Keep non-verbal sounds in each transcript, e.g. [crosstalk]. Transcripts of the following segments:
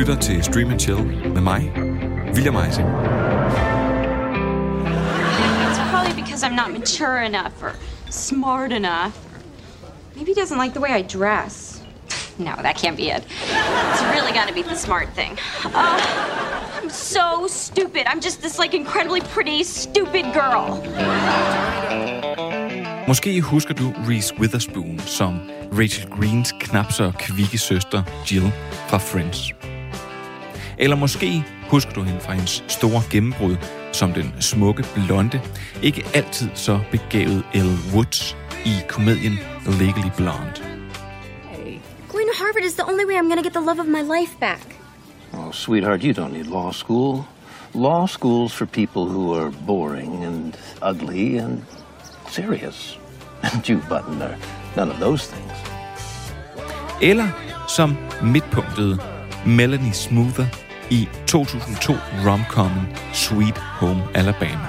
lytter til Stream and Chill med mig, William Eising. It's probably because I'm not mature enough or smart enough. Maybe he doesn't like the way I dress. No, that can't be it. It's really got to be the smart thing. Oh, I'm so stupid. I'm just this like incredibly pretty, stupid girl. Måske husker du Reese Witherspoon som Rachel Greens knap så kvikke søster Jill fra Friends. Eller måske husker du hende fra hendes store gennembrud som den smukke blonde, ikke altid så begavet Elle Woods i komedien Legally Blonde. Going to Harvard is the only way I'm going to get the love of my life back. Oh, sweetheart, you don't need law school. Law school's for people who are boring and ugly and serious. [laughs] And you, Button, are none of those things. Eller som midtpunktet Melanie Smoother i 2002 romcomen Sweet Home Alabama.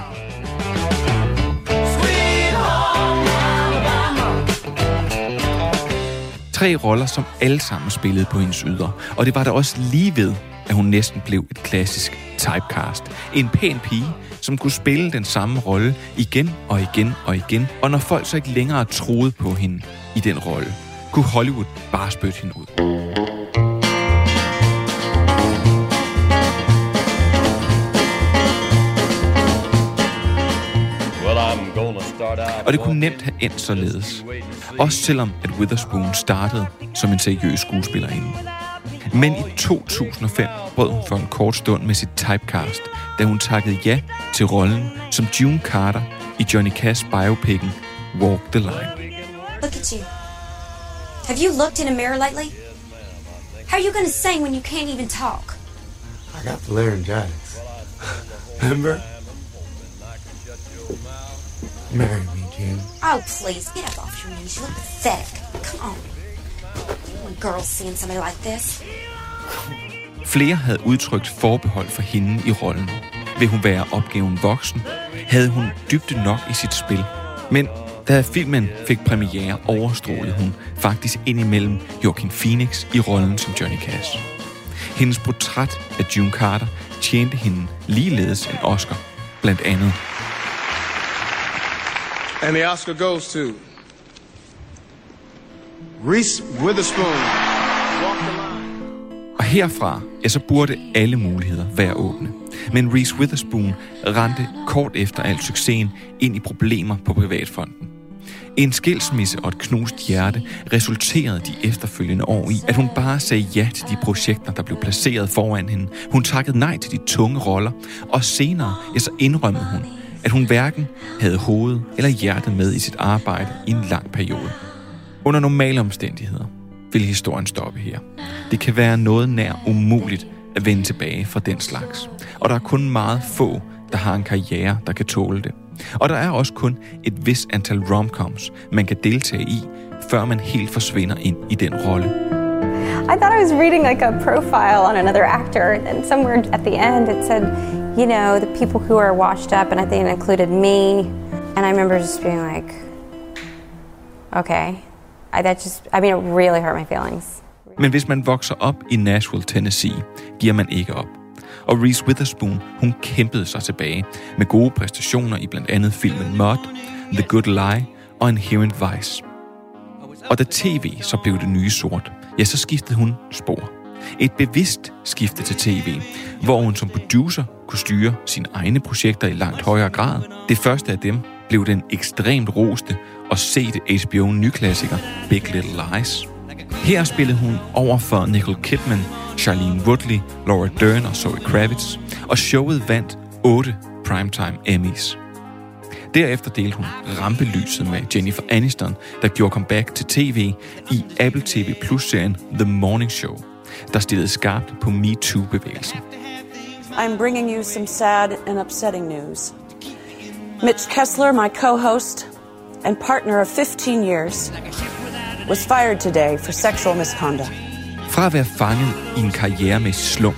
Tre roller, som alle sammen spillede på hendes yder, og det var der også lige ved, at hun næsten blev et klassisk typecast. En pæn pige, som kunne spille den samme rolle igen og igen og igen, og når folk så ikke længere troede på hende i den rolle, kunne Hollywood bare spytte hende ud. Og det kunne nemt have endt således. Også selvom at Witherspoon startede som en seriøs skuespillerinde. Men i 2005 brød hun for en kort stund med sit typecast, da hun takkede ja til rollen som June Carter i Johnny Cash biopicen Walk the Line. Look at you. Have you looked in a mirror lately? How are you going to sing when you can't even talk? I got the laryngitis. [laughs] Remember? Marry me, June. Oh, please, get up off your knees. You look pathetic. Come on. When girls seeing somebody like this. Flere havde udtrykt forbehold for hende i rollen. Vil hun være opgaven voksen? Havde hun dybde nok i sit spil? Men da filmen fik premiere, overstrålede hun faktisk indimellem Joaquin Phoenix i rollen som Johnny Cash. Hendes portræt af June Carter tjente hende ligeledes en Oscar, blandt andet. And the Oscar goes to Reese Witherspoon. Walk the line. Og herfra, ja, så burde alle muligheder være åbne. Men Reese Witherspoon rendte kort efter al succesen ind i problemer på privatfronten. En skilsmisse og et knust hjerte resulterede de efterfølgende år i, at hun bare sagde ja til de projekter, der blev placeret foran hende. Hun takkede nej til de tunge roller, og senere ja, så indrømmede hun, at hun hverken havde hovedet eller hjertet med i sit arbejde i en lang periode. Under normale omstændigheder vil historien stoppe her. Det kan være noget nær umuligt at vende tilbage fra den slags. Og der er kun meget få, der har en karriere, der kan tåle det. Og der er også kun et vis antal romcoms, man kan deltage i, før man helt forsvinder ind i den rolle. I thought I was reading like a profile on another actor, and somewhere at the end it said, you know, the people who are washed up, and I think it included me. And I remember just being like, okay. I, that just, I mean, it really hurt my feelings. Men hvis man vokser op i Nashville, Tennessee, giver man ikke op. Og Reese Witherspoon, hun kæmpede sig tilbage med gode præstationer i blandt andet filmen Mud, The Good Lie og Inherent Vice. Og da tv så blev det nye sort, ja, så skiftede hun spor. Et bevidst skifte til tv, hvor hun som producer kunne styre sine egne projekter i langt højere grad. Det første af dem blev den ekstremt roste og sete HBO-nyklassiker Big Little Lies. Her spillede hun over for Nicole Kidman, Charlene Woodley, Laura Dern og Zoe Kravitz, og showet vandt 8 Primetime Emmys. Derefter delte hun rampelyset med Jennifer Aniston, der gjorde comeback til tv i Apple TV Plus-serien The Morning Show, der stillede skarpt på MeToo-bevægelsen. I'm bringing you some sad and upsetting news. Mitch Kessler, my co host and partner of 15 years, was fired today for sexual misconduct. Fra at være fanget i en karrieremæssig slump,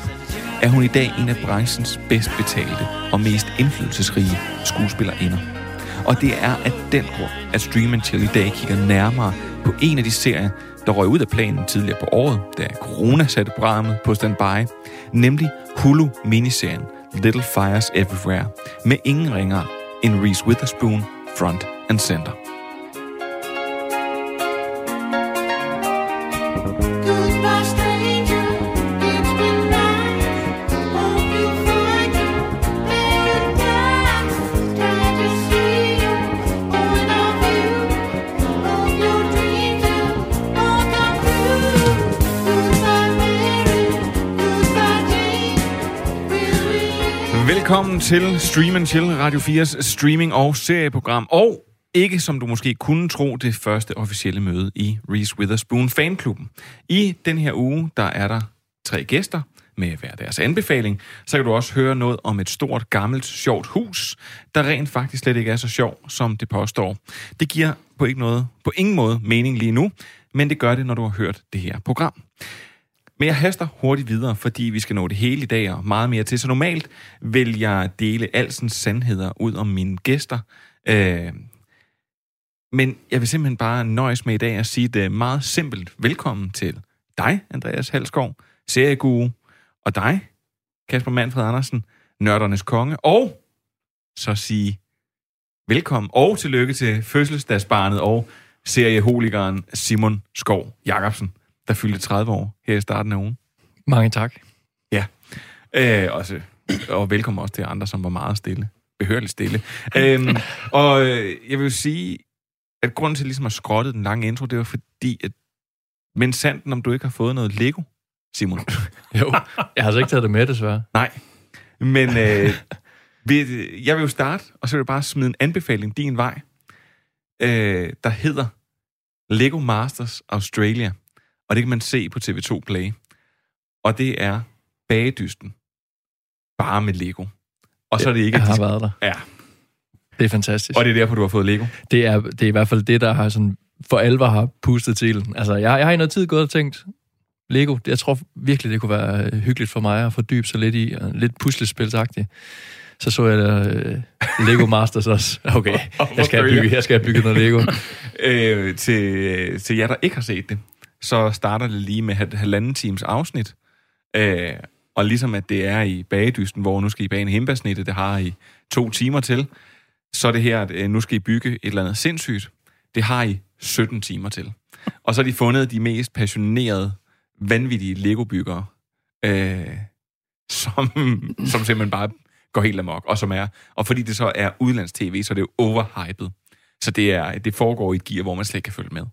er hun i dag en af branchens bedst betalte og mest indflydelsesrige skuespillerinder. Og det er af den grund, at Stream Chill i dag kigger nærmere på en af de serier, der røg ud af planen tidligere på året, da corona satte programmet på standby, nemlig Hulu-miniserien Little Fires Everywhere, med ingen ringer end Reese Witherspoon front and center. Velkommen til Stream and Chill, Radio 4's streaming- og serieprogram. Og ikke, som du måske kunne tro, det første officielle møde i Reese Witherspoon Fanklubben. I den her uge, der er der tre gæster med hver deres anbefaling. Så kan du også høre noget om et stort, gammelt, sjovt hus, der rent faktisk slet ikke er så sjov, som det påstår. Det giver på, ikke noget, på ingen måde mening lige nu, men det gør det, når du har hørt det her program. Men jeg haster hurtigt videre, fordi vi skal nå det hele i dag og meget mere til. Så normalt vil jeg dele alsens sandheder ud om mine gæster. Øh, men jeg vil simpelthen bare nøjes med i dag at sige det meget simpelt. Velkommen til dig, Andreas Halskov, serieguru, og dig, Kasper Manfred Andersen, nørdernes konge, og så sige velkommen og tillykke til fødselsdagsbarnet og serieholikeren Simon Skov Jacobsen, der fyldte 30 år her i starten af ugen. Mange tak. Ja, øh, også, og velkommen også til andre, som var meget stille. Behørligt stille. [laughs] øhm, og øh, jeg vil sige, at grunden til ligesom at skrotte den lange intro, det var fordi, at men sandt, om du ikke har fået noget Lego, Simon. [laughs] Jo, jeg har altså ikke taget det med, desværre. Nej. Men øh, vi, jeg vil jo starte, og så vil jeg bare smide en anbefaling din vej, øh, der hedder Lego Masters Australia. Og det kan man se på TV2 Play. Og det er bagedysten. Bare med Lego. Og så er det ikke... Jeg har været der. Ja, Det er fantastisk. og det er derfor, du har fået Lego. Det er, det er i hvert fald det, der har sådan for alvor har pustet til. Altså, jeg, jeg har i noget tid gået og tænkt, Lego, jeg tror virkelig, det kunne være øh, hyggeligt for mig at fordybe sig lidt i, og lidt puslespilsagtigt. Så så jeg der, uh, Lego Masters også. [laughs] Okay, jeg skal, have bygget, jeg skal have bygget noget Lego. [laughs] Øh, til, øh, til jer, der ikke har set det, så starter det lige med halvanden times afsnit. Øh, og ligesom at det er i bagedysten, hvor nu skal I bage en himbasnitte, det har I to timer til, så er det her, at øh, nu skal I bygge et eller andet sindssygt. Det har I 17 timer til. Og så har de fundet de mest passionerede, vanvittige Lego-byggere, øh, som, som simpelthen bare går helt amok, og som er, og fordi det så er udlands-tv, så er det jo overhypet. Så det, er, det foregår i et gear, hvor man slet ikke kan følge med.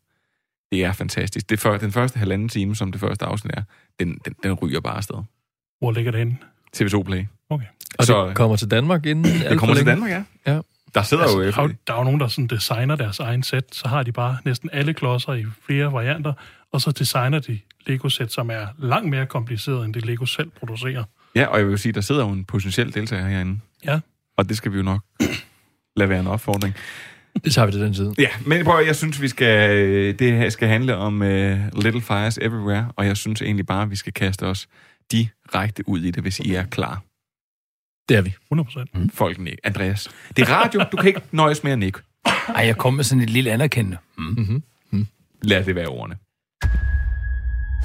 Det er fantastisk. Det for, den første halvanden time, som det første afsnit er, den, den, den ryger bare afsted. Hvor ligger det henne? TV2 Play. Okay. Og Så- det kommer til Danmark inden Det kommer til. Danmark, ja. Ja. Der sidder jo... Altså, der, er jo- der er jo nogen, der sådan designer deres egen sæt, så har de bare næsten alle klodser i flere varianter, og så designer de Lego-sæt, som er langt mere kompliceret, end det Lego selv producerer. Ja, og jeg vil jo sige, der sidder jo en potentiel deltager herinde. Ja. Og det skal vi jo nok [clears throat] lade være en opfordring. [laughs] Det tager vi til den side. Ja, men prøv, jeg synes, vi skal, øh, det her skal handle om uh, Little Fires Everywhere, og jeg synes egentlig bare, at vi skal kaste os direkte ud i det, hvis I er klar. Det er vi. 100 procent. Mm. Folk. Andreas, det er radio, du kan ikke nøjes med at nikke. Ej, jeg kom med sådan et lille anerkendende. Mm. Lad det være ordene.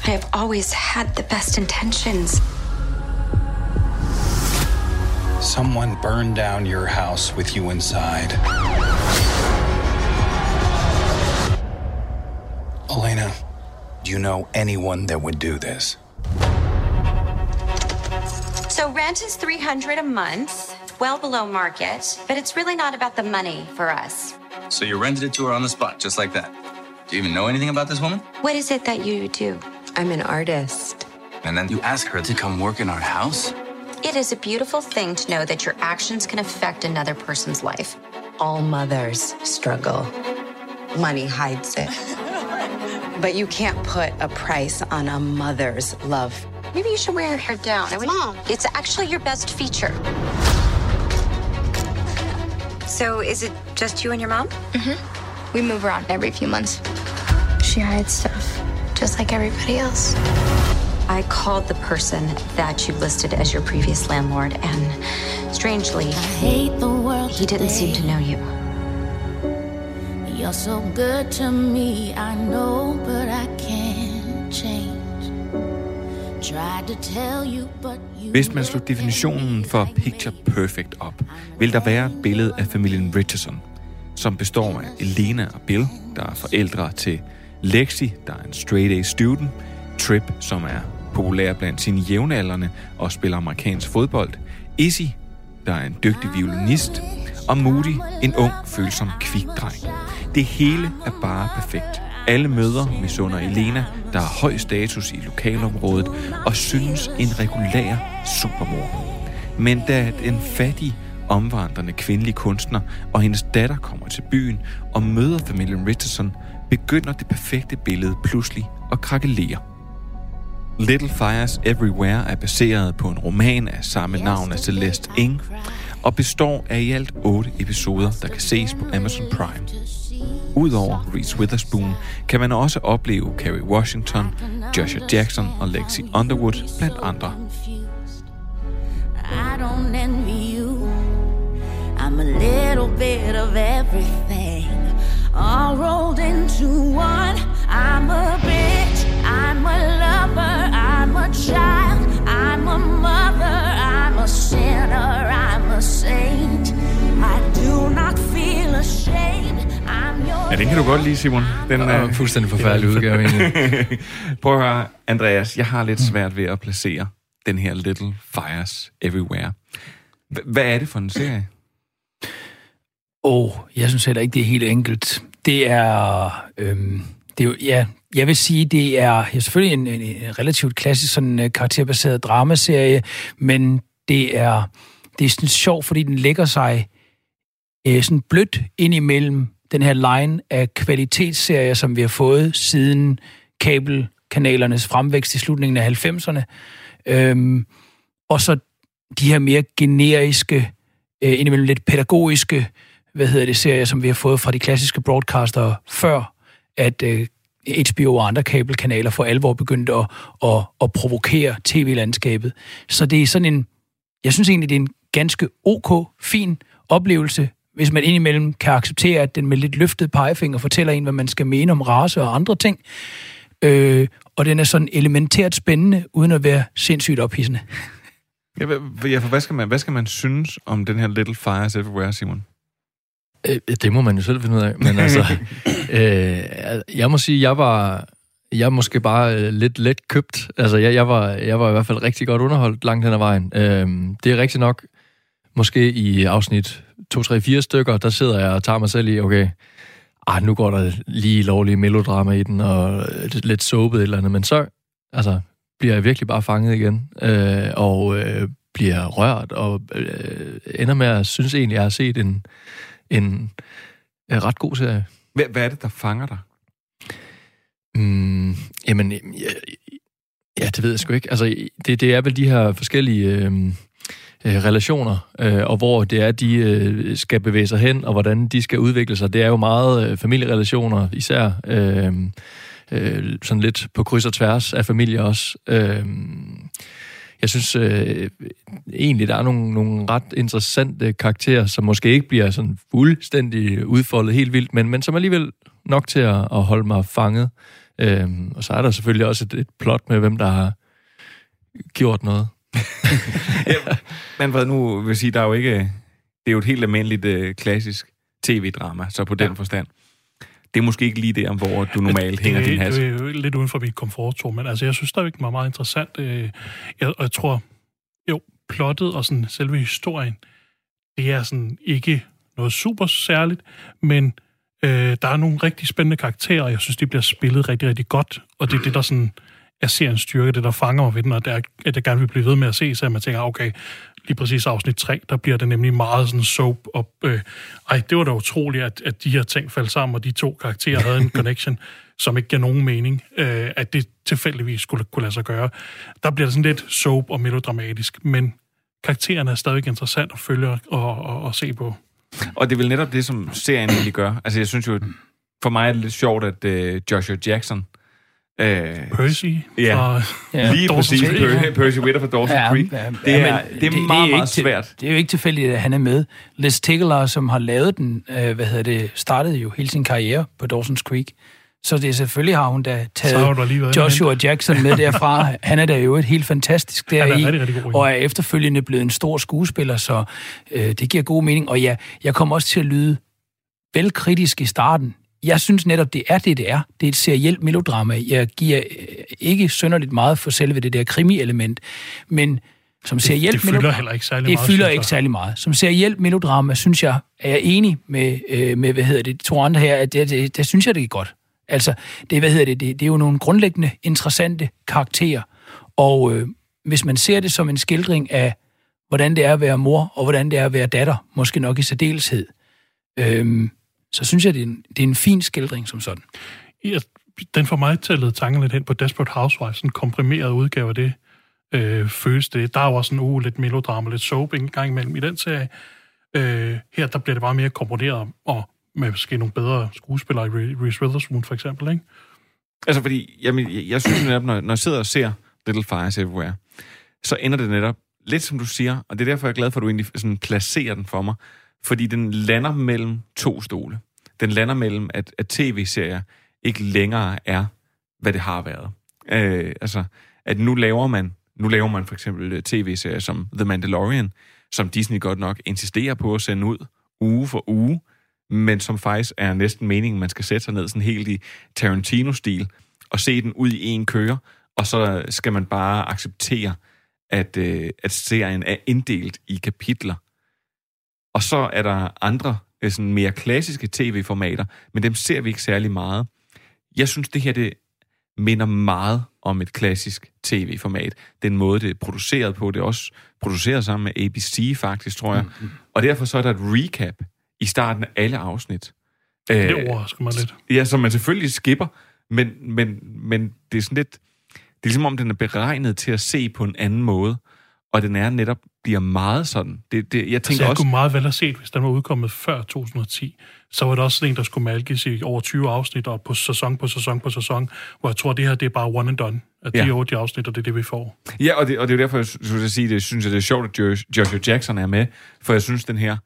I have always had the best intentions. Someone burned down your house with you inside. Elena, do you know anyone that would do this? So rent is 300 a month, well below market, but it's really not about the money for us. So you rented it to her on the spot, just like that. Do you even know anything about this woman? What is it that you do? I'm an artist. And then you ask her to come work in our house? It is a beautiful thing to know that your actions can affect another person's life. All mothers struggle. Money hides it. [laughs] but you can't put a price on a mother's love. Maybe you should wear your hair down. I would, Mom. It's actually your best feature. So is it just you and your mom? Mm-hmm. We move around every few months. She hides stuff, just like everybody else. I called the person that you listed as your previous landlord, and strangely, I hate the world he didn't seem to know you. You're so good to me, I know, but I can't tried to tell you, but you Hvis man slog definitionen for Picture Perfect op, vil der være et billede af familien Richardson, som består af Elena og Bill, der er forældre til Lexi, der er en straight-A student, Trip, som er populær blandt sine jævnaldrende og spiller amerikansk fodbold, Izzy, der er en dygtig violinist, og Moody, en ung, følsom kvikdreng. Det hele er bare perfekt. Alle møder misunder Elena, der har høj status i lokalområdet, og synes en regulær supermor. Men da den fattige, omvandrende kvindelige kunstner og hendes datter kommer til byen og møder familien Richardson, begynder det perfekte billede pludselig at krakelere. Little Fires Everywhere er baseret på en roman af samme navn af Celeste Ng, og består af i alt otte episoder, der kan ses på Amazon Prime. Udover Reese Witherspoon kan man også opleve Kerry Washington, Joshua Jackson og Lexi Underwood blandt andre. I don't envy you. I'm a little bit of everything, all rolled into one. I'm a bitch, I'm a lover, I'm a child, I'm a mother, I'm a sinner, I'm Ja, den kan du godt lide, Simon. Den er fuldstændig forfærdelig udgave, egentlig. [laughs] Prøv at høre, Andreas. Jeg har lidt svært ved at placere den her Little Fires Everywhere. H- hvad er det for en serie? Åh, oh, jeg synes heller ikke, det er helt enkelt. Det er, øhm, det er jo, ja, jeg vil sige, det er ja, selvfølgelig en, en, en relativt klassisk sådan, uh, karakterbaseret dramaserie, men det er, det er sådan sjovt, fordi den lægger sig øh, sådan blødt ind imellem den her line af kvalitetsserier, som vi har fået siden kabelkanalernes fremvækst i slutningen af 90'erne. Øhm, og så de her mere generiske, øh, indimellem lidt pædagogiske, hvad hedder det, serier, som vi har fået fra de klassiske broadcaster før, at øh, HBO og andre kabelkanaler for alvor begyndte at, at, at provokere tv-landskabet. Så det er sådan en, jeg synes egentlig, det er en ganske ok, fin oplevelse, hvis man indimellem kan acceptere, at den med lidt løftet pegefinger fortæller en, hvad man skal mene om race og andre ting. Øh, og den er sådan elementært spændende, uden at være sindssygt ophidsende. [laughs] Ja, hvad, ja, for hvad, skal man, hvad skal man synes om den her Little Fires Everywhere, Simon? Øh, Det må man jo selv finde ud af. Men altså, [laughs] øh, jeg må sige, jeg var, jeg er måske bare øh, lidt let købt. Altså, jeg, jeg, var, jeg var i hvert fald rigtig godt underholdt langt hen ad vejen. Øh, det er rigtigt nok, måske i afsnit 2, 3, 4 stykker, der sidder jeg og tager mig selv i, okay, ah, nu går der lige lovlig melodrama i den, og lidt såbet et eller andet, men så altså, bliver jeg virkelig bare fanget igen, øh, og øh, bliver rørt, og øh, ender med at synes egentlig, at jeg har set en, en, en ret god serie. Hvad, hvad er det, der fanger dig? Mm, jamen, ja, ja, det ved jeg sgu ikke. Altså, det, det er vel de her forskellige øh, øh, relationer, øh, og hvor det er, de øh, skal bevæge sig hen, og hvordan de skal udvikle sig. Det er jo meget øh, familierelationer, især øh, øh, sådan lidt på kryds og tværs af familier også. Øh, jeg synes øh, egentlig, der er nogle, nogle ret interessante karakterer, som måske ikke bliver sådan fuldstændig udfoldet helt vildt, men, men som alligevel nok til at, at holde mig fanget. Øh, og så er der selvfølgelig også et, et plot med, hvem der har gjort noget. Men hvad nu vil sige, der er jo ikke... Det er jo et helt almindeligt øh, klassisk tv-drama, så på den ja. forstand. Det er måske ikke lige der, hvor du normalt hænger det, din er- hat. Det er jo lidt uden for mit komfortzone, men altså, jeg synes stadigvæk, det var meget interessant. øh, Jeg, og jeg tror, jo, plottet og sådan selve historien, det er sådan ikke noget super særligt, men øh, der er nogle rigtig spændende karakterer, og jeg synes, de bliver spillet rigtig, rigtig godt, og det er det, der sådan er seriens styrke, det der fanger mig ved den, og det er, at jeg gerne vil blive ved med at se, så man tænker, okay, lige præcis afsnit 3, der bliver det nemlig meget sådan soap op. Øh, ej, det var da utroligt, at, at de her ting faldt sammen, og de to karakterer havde en [laughs] connection, som ikke giver nogen mening, øh, at det tilfældigvis skulle kunne lade sig gøre. Der bliver det sådan lidt soap og melodramatisk, men karaktererne er stadig interessant at følge og, og, og se på. Og det er vel netop det, som serien egentlig gør. Altså, jeg synes jo, for mig er det lidt sjovt, at øh, Joshua Jackson... Øh, Percy ja, fra- ja, lige præcis. Creek. Per, Percy Whitter fra Dawson's Ja, Creek. ja, det, er, men det er meget, ikke meget til- svært. Det er jo ikke tilfældigt, at han er med. Liz Tickler, som har lavet den, øh, hvad hedder det, startede jo hele sin karriere på Dawson's Creek. Så det selvfølgelig har hun da taget Joshua Jackson med derfra. [laughs] Han er da jo et helt fantastisk Han er deri, rigtig, rigtig god i og er efterfølgende blevet en stor skuespiller, så øh, det giver god mening. Og ja, jeg kommer også til at lyde vel kritisk i starten. Jeg synes netop, det er det, det er. Det er et serielt melodrama. Jeg giver øh, ikke synderligt meget for selve det der krimi-element, men som Det- serielt det fylder melodrama... heller ikke særlig det meget, fylder synes ikke særlig meget. Som serielt melodrama, synes jeg, er jeg enig med, øh, med hvad hedder det, to andre her, at det, det, det synes jeg, det er godt. Altså, det, hvad hedder det, det, det er jo nogle grundlæggende interessante karakterer, og øh, hvis man ser det som en skildring af, hvordan det er at være mor, og hvordan det er at være datter, måske nok i særdeleshed, øh, så synes jeg, det er, en, det er en fin skildring som sådan. Ja, den får mig til at lede tanken lidt hen på Desperate Housewives, en komprimeret udgave af det, øh, føles det. Der er jo også en uge lidt melodrama, lidt soap en gang imellem i den serie. Øh, her der bliver det bare mere komponeret, og med måske nogle bedre skuespillere, i Re- Reese Witherspoon for eksempel, ikke? Altså, fordi jamen, jeg, jeg synes netop, når, når jeg sidder og ser Little Fires Everywhere, så ender det netop lidt som du siger, og det er derfor, jeg er glad for, at du egentlig sådan placerer den for mig, fordi den lander mellem to stole. Den lander mellem, at, at tv-serier ikke længere er, hvad det har været. Øh, altså, at nu laver man nu laver man for eksempel øh, tv-serier som The Mandalorian, som Disney godt nok insisterer på at sende ud uge for uge, men som faktisk er næsten meningen, man skal sætte sig ned sådan helt i Tarantino-stil og se den ud i en køre, og så skal man bare acceptere, at, øh, at serien er inddelt i kapitler. Og så er der andre øh, sådan mere klassiske tv-formater, men dem ser vi ikke særlig meget. Jeg synes, det her det minder meget om et klassisk tv-format. Den måde, det er produceret på, det er også produceret sammen med ABC faktisk, tror jeg. Mm-hmm. Og derfor så er der et recap i starten af alle afsnit. Det Øh, overrasker mig lidt. Ja, som man selvfølgelig skipper, men, men, men det er sådan lidt... Det er ligesom om, den er beregnet til at se på en anden måde, og den er netop bliver meget sådan. Det, det, jeg Altså, tænker jeg også... kunne meget vel have set, hvis den var udkommet før 2010, så var det også sådan en, der skulle malkes i over 20 afsnit, og på sæson på sæson på sæson, hvor jeg tror, det her det er bare one and done. At de Ja. ja. otte de afsnit, og det er det, vi får. Ja, og det, og det er jo derfor, jeg synes, jeg, sige, det, synes jeg, det er sjovt, at Jo- Joshua Jackson er med, for jeg synes, den her,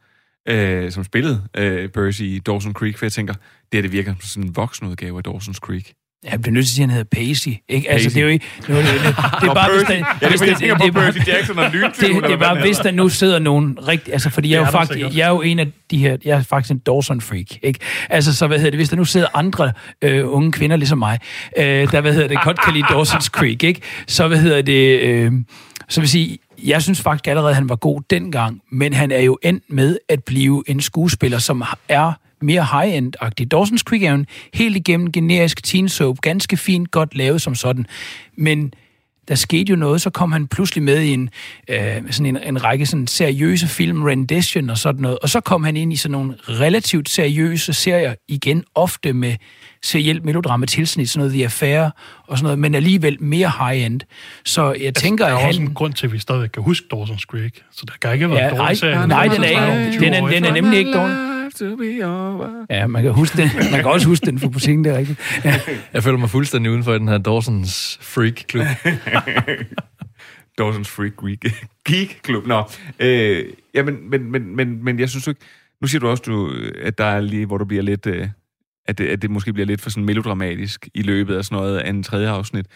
øh, som spillede øh, Percy i Dawson Creek, for jeg tænker, det her, det virker som sådan en voksenudgave af Dawson's Creek. Jeg bliver nødt til at sige, at han hedder Pacey. Ikke? Altså, Pacey. det er jo ikke... Det, det, det, [laughs] det er bare, hvis der, Ja, det er, hvis der- jeg tænker på det bare- Percy Jackson og lyntyven, Det, det er bare, hvis der nu sidder nogen rigtig... Altså, fordi jeg er, jo faktisk, jeg er jo en af de her... Jeg er faktisk en Dawson-freak, ikke? Altså, så hvad hedder det? Hvis der nu sidder andre øh, unge kvinder, ligesom mig, øh, der, hvad hedder det, godt kan lide Dawson's Creek, ikke? Så, hvad hedder det... Øh, så vil sige, jeg synes faktisk allerede, at han var god dengang, men han er jo endt med at blive en skuespiller, som er mere high-end-agtig. Dawson's Creek er jo en helt igennem generisk teen soap, ganske fint, godt lavet som sådan, men der skete jo noget, så kom han pludselig med i en, øh, sådan en, en række sådan seriøse film, rendition og sådan noget, og så kom han ind i sådan nogle relativt seriøse serier, igen ofte med serielt melodrama tilsnit, sådan noget The Affair og sådan noget, men alligevel mere high-end. Så jeg tænker, der er at også han... en grund til, at vi stadig kan huske Dawson's Creek. Så der kan ikke været Ja, en nej, dårlig serie. nej, den er ikke- den er- den er nemlig ikke dårlig. Ja, man kan, huske den. man kan også huske den for butikken, det er rigtigt. Ja. Jeg føler mig fuldstændig uden for den her Dawson's Freak-klub. [laughs] Dawson's Freak Geek, Geek Club. Nå, øh, ja, men, men, men, men, men jeg synes jo ikke... Nu siger du også, du, at der er lige, hvor du bliver lidt... Øh, at, det, at det måske bliver lidt for sådan melodramatisk i løbet af sådan noget af en tredje afsnit.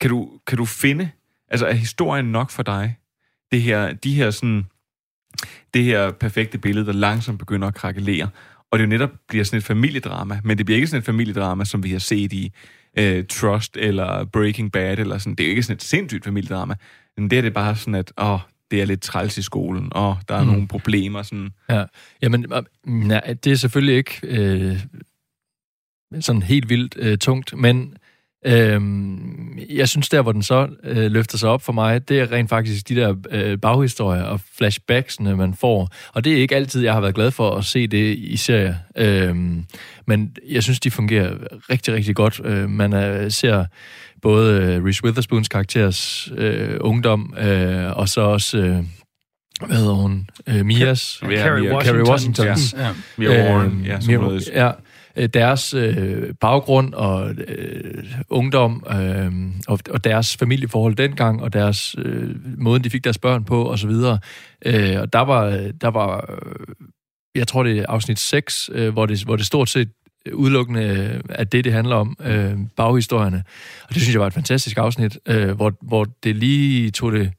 Kan du, kan du finde... Altså, er historien nok for dig? Det her, de her sådan... Det her perfekte billede, der langsomt begynder at krakelere. Og det jo netop bliver sådan et familiedrama, men det bliver ikke sådan et familiedrama, som vi har set i øh, Trust eller Breaking Bad, eller sådan. Det er jo ikke sådan et sindssygt familiedrama. Men det er det bare sådan, at åh, det er lidt træls i skolen, og der er Mm. nogle problemer. Sådan. Ja, jamen, nej, det er selvfølgelig ikke øh, sådan helt vildt øh, tungt, men øh, jeg synes der, hvor den så øh, løfter sig op for mig, det er rent faktisk de der øh, baghistorier og flashbacksene, man får. Og det er ikke altid, jeg har været glad for at se det i serier. Øh, men jeg synes, de fungerer rigtig, rigtig godt. Øh, man er, ser både øh, Reese Witherspoons karakteres øh, ungdom, øh, og så også... Øh, hvad hedder hun? Øh, Mias? Carrie Washington. Carrie Washingtons. Ja. Mia Warren, Øh, ja, som Mia- noget- ja, øh, Øh, deres øh, baggrund og øh, ungdom øh, og, og deres familieforhold dengang og deres øh, måden de fik deres børn på og så videre. Øh, og der var der var øh, jeg tror det er afsnit 6, øh, hvor det hvor det stort set udelukkende af øh, det, det handler om, øh, baghistorierne. Og det synes jeg var et fantastisk afsnit, øh, hvor, hvor det lige tog det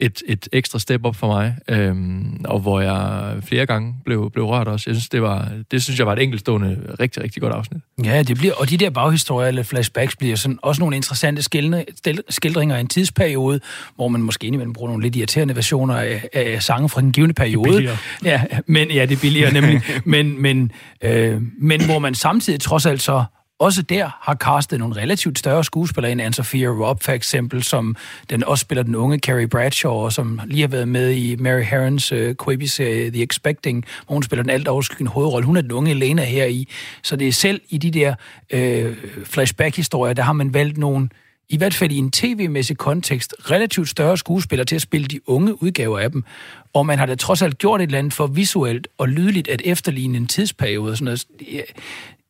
et, et ekstra step op for mig, øhm, og hvor jeg flere gange blev, blev rørt også. Jeg synes, det, var, det synes jeg var et enkeltstående, rigtig, rigtig godt afsnit. Ja, det bliver, og de der baghistorier eller flashbacks bliver sådan også nogle interessante skildre, skildringer af en tidsperiode, hvor man måske indimellem bruger nogle lidt irriterende versioner af, af sange fra den givende periode. Det ja, men, ja, det er billigere nemlig. men, men, øh, men hvor man samtidig trods alt så også der har castet nogle relativt større skuespillere end Anne-Sophia Robb, for eksempel, som den også spiller den unge Carrie Bradshaw, og som lige har været med i Mary Herrens uh, øh, Quibi-serie The Expecting, hvor hun spiller den alt overskyggende hovedrolle. Hun er den unge Elena her i. Så det er selv i de der øh, flashback-historier, der har man valgt nogle i hvert fald i en tv-mæssig kontekst, relativt større skuespillere til at spille de unge udgaver af dem. Og man har da trods alt gjort et eller andet for visuelt og lydligt at efterligne en tidsperiode. Og sådan noget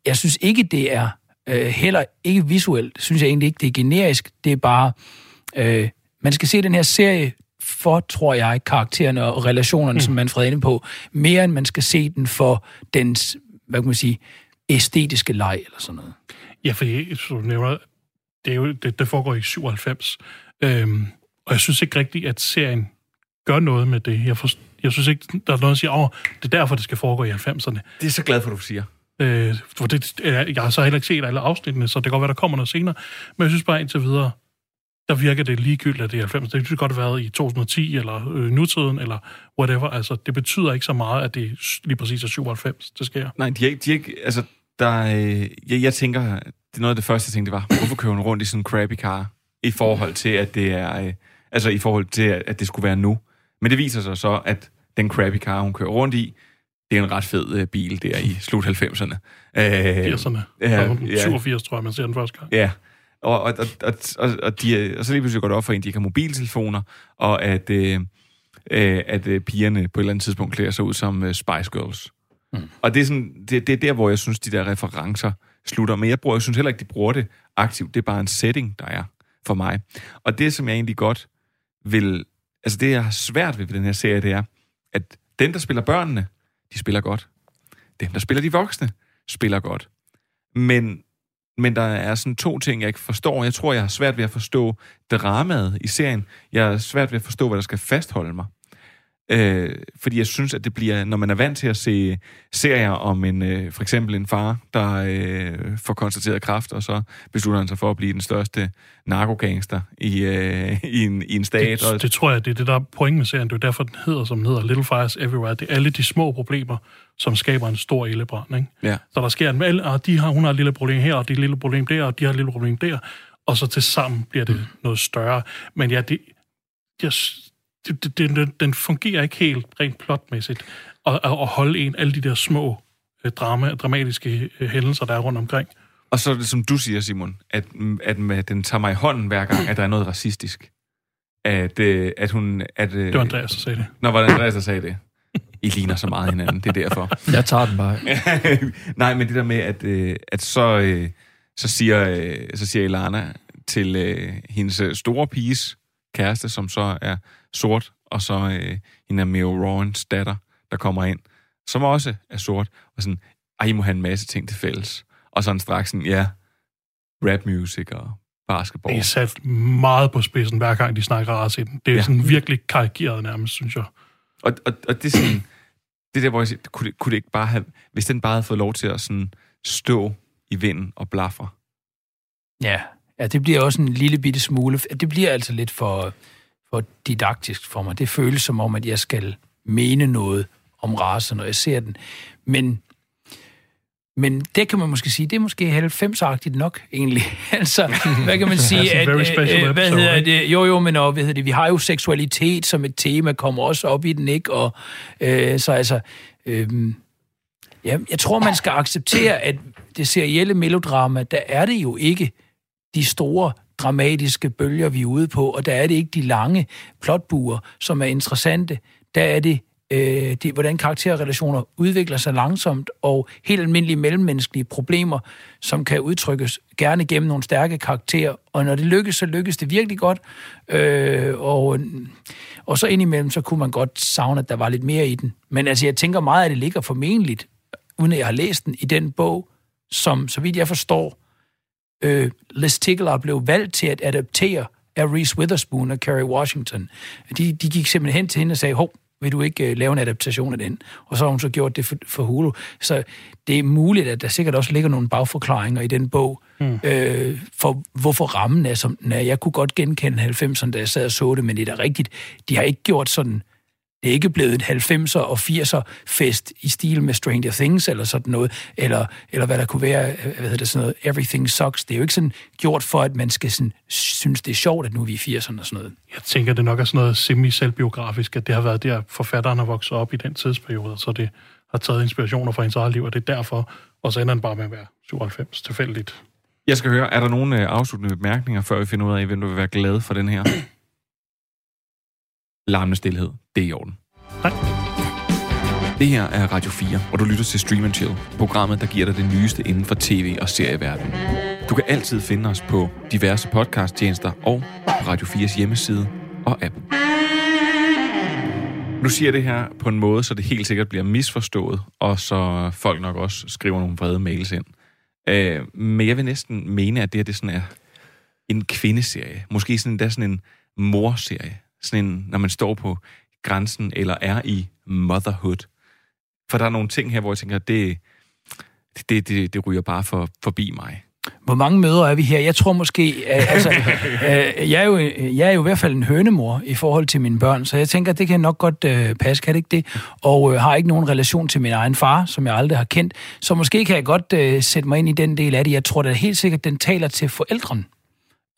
jeg synes ikke, det er øh, heller ikke visuelt, synes jeg egentlig ikke, det er generisk. Det er bare, øh, man skal se den her serie for, tror jeg, karaktererne og relationerne, mm. som man er inde på, mere end man skal se den for dens, hvad kan man sige, æstetiske leg eller sådan noget. Ja, for du nævner, det, er jo, det, det foregår i 97, øhm, og jeg synes ikke rigtigt, at serien gør noget med det. Jeg, for, jeg synes ikke, der er noget, der siger, åh, det er derfor, det skal foregå i 90'erne. Det er så glad for, du siger. Øh, for det, jeg har så heller ikke set alle afsnittene, så det kan godt være, der kommer noget senere. Men jeg synes bare indtil videre, der virker det ligegyldigt, at det er 90. Det kunne godt have været i 2010, eller øh, nutiden, eller whatever. Altså, det betyder ikke så meget, at det lige præcis er 97, det sker. Nej, de er ikke... De er ikke altså, der, øh, jeg, jeg tænker, det er noget af det første, jeg tænkte, det var, hvorfor kører hun rundt i sådan en crappy car, i forhold til, at det er... Øh, altså, i forhold til, at det skulle være nu. Men det viser sig så, at den crappy car, hun kører rundt i, det er en ret fed øh, bil der i slut 90'erne. Øh, 80'erne. Ja, 87, tror jeg, man ser den første gang. Ja, og, og, og, og, og, de, og så lige pludselig går det op for en, de ikke har mobiltelefoner, og at, øh, øh, at øh, pigerne på et eller andet tidspunkt klæder sig ud som øh, Spice Girls. Mm. Og det er, sådan, det, det er der, hvor jeg synes, de der referencer slutter. Men jeg, bruger, jeg synes heller ikke, de bruger det aktivt. Det er bare en setting, der er for mig. Og det, som jeg egentlig godt vil... Altså det, jeg har svært ved ved den her serie, det er, at den, der spiller børnene, de spiller godt. Dem, der spiller de voksne, spiller godt. Men, men der er sådan to ting, jeg ikke forstår. Jeg tror, jeg har svært ved at forstå dramaet i serien. Jeg har svært ved at forstå, hvad der skal fastholde mig. Øh, fordi jeg synes, at det bliver, når man er vant til at se serier om en, øh, for eksempel en far, der øh, får konstateret kræft, og så beslutter han sig for at blive den største narkogangster i, øh, i, en, i en stat. Det, det tror jeg, det er det, der er point med serien. Det er derfor, den hedder, som den hedder Little Fires Everywhere. Det er alle de små problemer, som skaber en stor ildebrand. Ikke? Ja. Så der sker en og ah, de har, hun har et lille problem her, og de har et lille problem der, og de har et lille problem der, og så til sammen bliver det mm. noget større. Men ja, det, jeg, den, den fungerer ikke helt rent plotmæssigt at, at holde en alle de der små øh, drama, dramatiske øh, hændelser, der er rundt omkring. Og så er det, som du siger, Simon, at, at med, den tager mig i hånden hver gang, at der er noget racistisk. At, øh, at hun... At, det var Andreas, der sagde det. Nå, var det Andreas, der sagde det? I ligner så meget hinanden, det er derfor. Jeg tager den bare. [laughs] Nej, men det der med, at, at så, så, siger, så siger Ilana til hendes store piges kæreste, som så er sort, og så øh, hende er Mio Rowans datter, der kommer ind, som også er sort, og sådan, ej, I må have en masse ting til fælles. Og sådan straks sådan, ja, rap music og basketball. Det er sat meget på spidsen, hver gang de snakker race Det er ja. sådan virkelig karikeret nærmest, synes jeg. Og, og, og det er sådan, det der, hvor jeg siger, kunne det, kunne det ikke bare have, hvis den bare havde fået lov til at sådan stå i vinden og blaffer. Ja, ja, det bliver også en lille bitte smule, det bliver altså lidt for, for didaktisk for mig. Det føles som om, at jeg skal mene noget om race, når jeg ser den. Men, men det kan man måske sige, det er måske 90-agtigt nok, egentlig. [laughs] altså, hvad kan man [laughs] sige? at, øh, hvad hedder det? Jo, jo, men og, hvad hedder det? vi har jo seksualitet som et tema, kommer også op i den, ikke? Og, øh, så altså, øh, ja, jeg tror, man skal acceptere, at det serielle melodrama, der er det jo ikke de store dramatiske bølger, vi er ude på, og der er det ikke de lange plotbuer, som er interessante. Der er det, øh, det hvordan karakterrelationer udvikler sig langsomt, og helt almindelige mellemmenneskelige problemer, som kan udtrykkes gerne gennem nogle stærke karakterer. Og når det lykkes, så lykkes det virkelig godt. Øh, og, og så indimellem, så kunne man godt savne, at der var lidt mere i den. Men altså, jeg tænker meget, at det ligger formentligt, uden at jeg har læst den, i den bog, som, så vidt jeg forstår, øh, Liz Tickler blev valgt til at adaptere af Reese Witherspoon og Kerry Washington. De, de gik simpelthen hen til hende og sagde, hov, vil du ikke uh, lave en adaptation af den? Og så har hun så gjort det for, for Hulu. Så det er muligt, at der sikkert også ligger nogle bagforklaringer i den bog, mm. øh, for hvorfor rammen er som den er. Jeg kunne godt genkende 90'erne, da jeg sad og så det, men det er da rigtigt. De har ikke gjort sådan det er ikke blevet en 90'er og 80'er fest i stil med Stranger Things eller sådan noget, eller, eller hvad der kunne være, hvad hedder det, sådan noget, Everything Sucks. Det er jo ikke sådan gjort for, at man skal sådan, synes, det er sjovt, at nu er vi i 80'erne og sådan noget. Jeg tænker, det nok er sådan noget semi-selvbiografisk, at det har været der, forfatteren har vokset op i den tidsperiode, så det har taget inspirationer fra hendes eget liv, og det er derfor, og så ender den bare med at være 97 tilfældigt. Jeg skal høre, er der nogle øh, afsluttende bemærkninger, før vi finder ud af, hvem du vil være glad for den her? Larmende stillhed. Det er i orden. Nej. Det her er Radio 4, hvor du lytter til Stream and Chill, programmet, der giver dig det nyeste inden for tv- og serieverdenen. Du kan altid finde os på diverse podcasttjenester og på Radio 4's hjemmeside og app. Nu siger jeg det her på en måde, så det helt sikkert bliver misforstået, og så folk nok også skriver nogle vrede mails ind. Øh, men jeg vil næsten mene, at det her det sådan er en kvindeserie. Måske sådan, der sådan en morserie. Sådan en, når man står på grænsen eller er i motherhood. For der er nogle ting her, hvor jeg tænker, det, det, det, det ryger bare for, forbi mig. Hvor mange mødre er vi her? Jeg tror måske, øh, altså, [laughs] øh, jeg, er jo, jeg er jo i hvert fald en hønemor i forhold til mine børn, så jeg tænker, det kan nok godt øh, passe, kan det ikke det? Og øh, har ikke nogen relation til min egen far, som jeg aldrig har kendt, så måske kan jeg godt øh, sætte mig ind i den del af det. Jeg tror da helt sikkert, den taler til forældrene.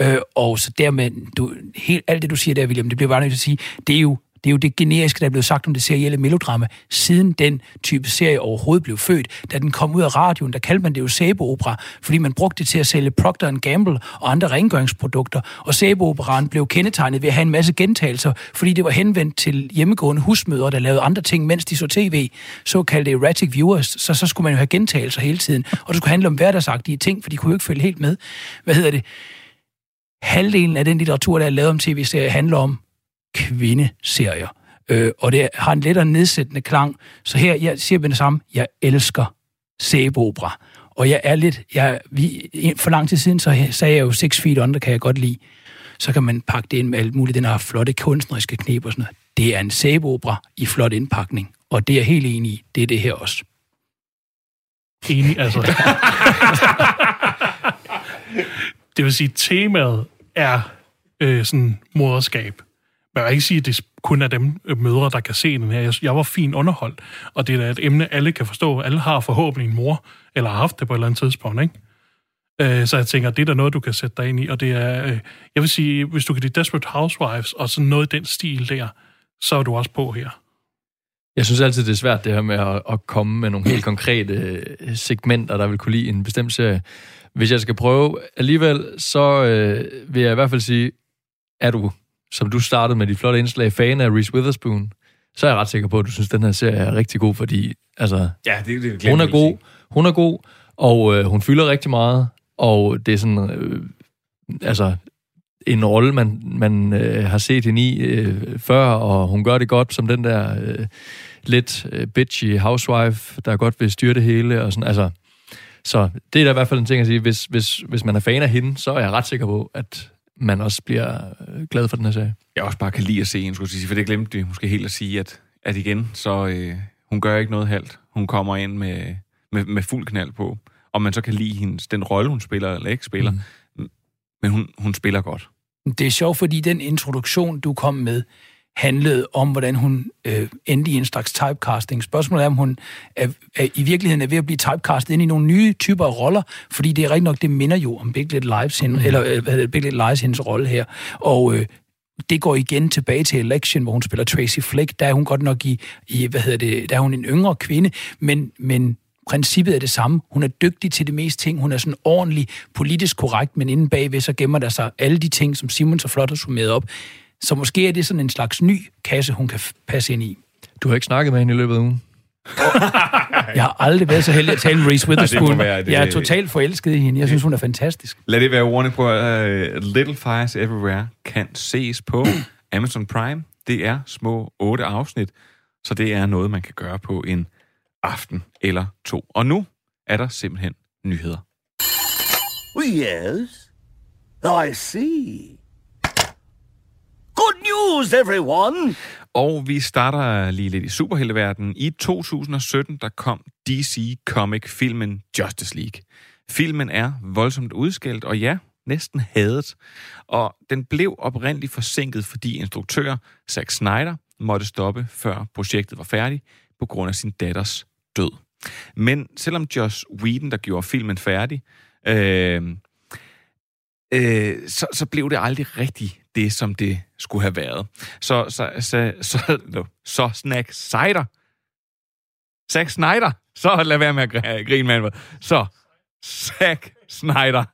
Øh, og så dermed, du, helt, alt det du siger der, William, det bliver bare nødt til at sige, det er jo det er jo det generiske, der er blevet sagt om det serielle melodrama, siden den type serie overhovedet blev født. Da den kom ud af radioen, der kaldte man det jo sæbeopera, fordi man brugte det til at sælge Procter Gamble og andre rengøringsprodukter. Og sæbeoperaen blev kendetegnet ved at have en masse gentagelser, fordi det var henvendt til hjemmegående husmødre, der lavede andre ting, mens de så tv, såkaldte erratic viewers. Så, så skulle man jo have gentagelser hele tiden. Og det skulle handle om hverdagsagtige ting, for de kunne jo ikke følge helt med. Hvad hedder det? Halvdelen af den litteratur, der er lavet om tv-serier, handler om kvindeserier. Øh, og det har en lettere nedsættende klang. Så her, jeg siger med det samme, jeg elsker sæbeopera. Og jeg er lidt, jeg, vi, for lang tid siden, så sagde jeg jo Six Feet Under, kan jeg godt lide. Så kan man pakke det ind med alt muligt, den har flotte kunstneriske knep og sådan noget. Det er en sæbeopera i flot indpakning. Og det er jeg helt enig i. Det er det her også. Enig, altså. [laughs] det vil sige, temaet er øh, sådan moderskab. Man kan ikke sige, at det kun er dem øh, mødre, der kan se den her. Jeg, jeg var fin underholdt, og det er da et emne, alle kan forstå. Alle har forhåbentlig en mor, eller har haft det på et eller andet tidspunkt, ikke? Øh, så jeg tænker, det er da noget, du kan sætte dig ind i, og det er, øh, jeg vil sige, hvis du kan lide Desperate Housewives, og sådan noget i den stil der, så er du også på her. Jeg synes altid, det er svært det her med at, at komme med nogle helt konkrete øh, segmenter, der vil kunne lide en bestemt serie. Hvis jeg skal prøve alligevel, så øh, vil jeg i hvert fald sige, er du som du startede med de flotte indslag, fan af Reese Witherspoon, så er jeg ret sikker på, at du synes, at den her serie er rigtig god, fordi altså, ja, det, det hun er god, hun er god, og øh, hun fylder rigtig meget, og det er sådan, øh, altså, en rolle, man, man øh, har set hende i øh, før, og hun gør det godt som den der øh, lidt øh, bitchy housewife, der godt vil styre det hele, og sådan, altså, så det er da i hvert fald en ting at sige, hvis, hvis, hvis man er fan af hende, så er jeg ret sikker på, at man også bliver øh, glad for den her sag. Jeg også bare kan lide at se hende, skulle sige, for det glemte vi måske helt at sige, at, at igen, så øh, hun gør ikke noget halvt. Hun kommer ind med, med, med fuld knald på. Om man så kan lide hendes, den rolle, hun spiller eller ikke spiller. Mm. Men hun, hun spiller godt. Det er sjovt, fordi den introduktion, du kom med, handlede om, hvordan hun øh, endte i en slags typecasting. Spørgsmålet er, om hun er, er, i virkeligheden er ved at blive typecastet ind i nogle nye typer af roller, fordi det er rigtig nok, det minder jo om Big Little Lies, hende, mm. eller øh, Big Little Lies, hendes rolle her. Og øh, det går igen tilbage til Election, hvor hun spiller Tracy Flick. Der er hun godt nok i, i hvad hedder det, der er hun en yngre kvinde, men, men princippet er det samme. Hun er dygtig til det meste ting. Hun er sådan ordentlig politisk korrekt, men inden bagved så gemmer der sig alle de ting, som Simon så flot har summeret op. Så måske er det sådan en slags ny kasse, hun kan passe ind i. Du har ikke snakket med hende i løbet af ugen? [laughs] jeg har aldrig været så heldig at tale med Reese Witherspoon. Være, det... Jeg er totalt forelsket i hende. Jeg synes, hun er fantastisk. Lad det være ordene på uh, Little Fires Everywhere kan ses på [clears throat] Amazon Prime. Det er små otte afsnit, så det er noget, man kan gøre på en aften eller to. Og nu er der simpelthen nyheder. Yes, I see. Good news, everyone! Og vi starter lige lidt i superhelteverdenen. I 2017, der kom DC Comic-filmen Justice League. Filmen er voldsomt udskældt, og ja, næsten hadet. Og den blev oprindeligt forsinket, fordi instruktør Zack Snyder måtte stoppe, før projektet var færdigt, på grund af sin datters død. Men selvom Joss Whedon, der gjorde filmen færdig, øh, øh, så, så blev det aldrig rigtigt det, som det skulle have været. Så, så, så, så, så, så Snack Cider, Zack Snyder, så lad være med at grine, mand. Så Zack Snyder,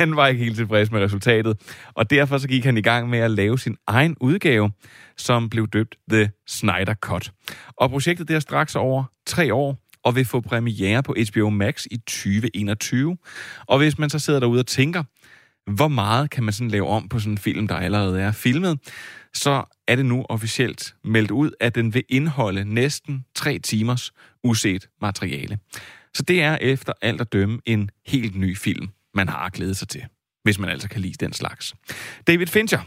han var ikke helt tilfreds med resultatet, og derfor så gik han i gang med at lave sin egen udgave, som blev døbt The Snyder Cut. Og projektet der straks over tre år, og vil få premiere på HBO Max i 2021. Og hvis man så sidder derude og tænker, hvor meget kan man sådan lave om på sådan en film, der allerede er filmet, så er det nu officielt meldt ud, at den vil indeholde næsten tre timers uset materiale. Så det er efter alt at dømme en helt ny film, man har glædet sig til, hvis man altså kan lide den slags. David Fincher,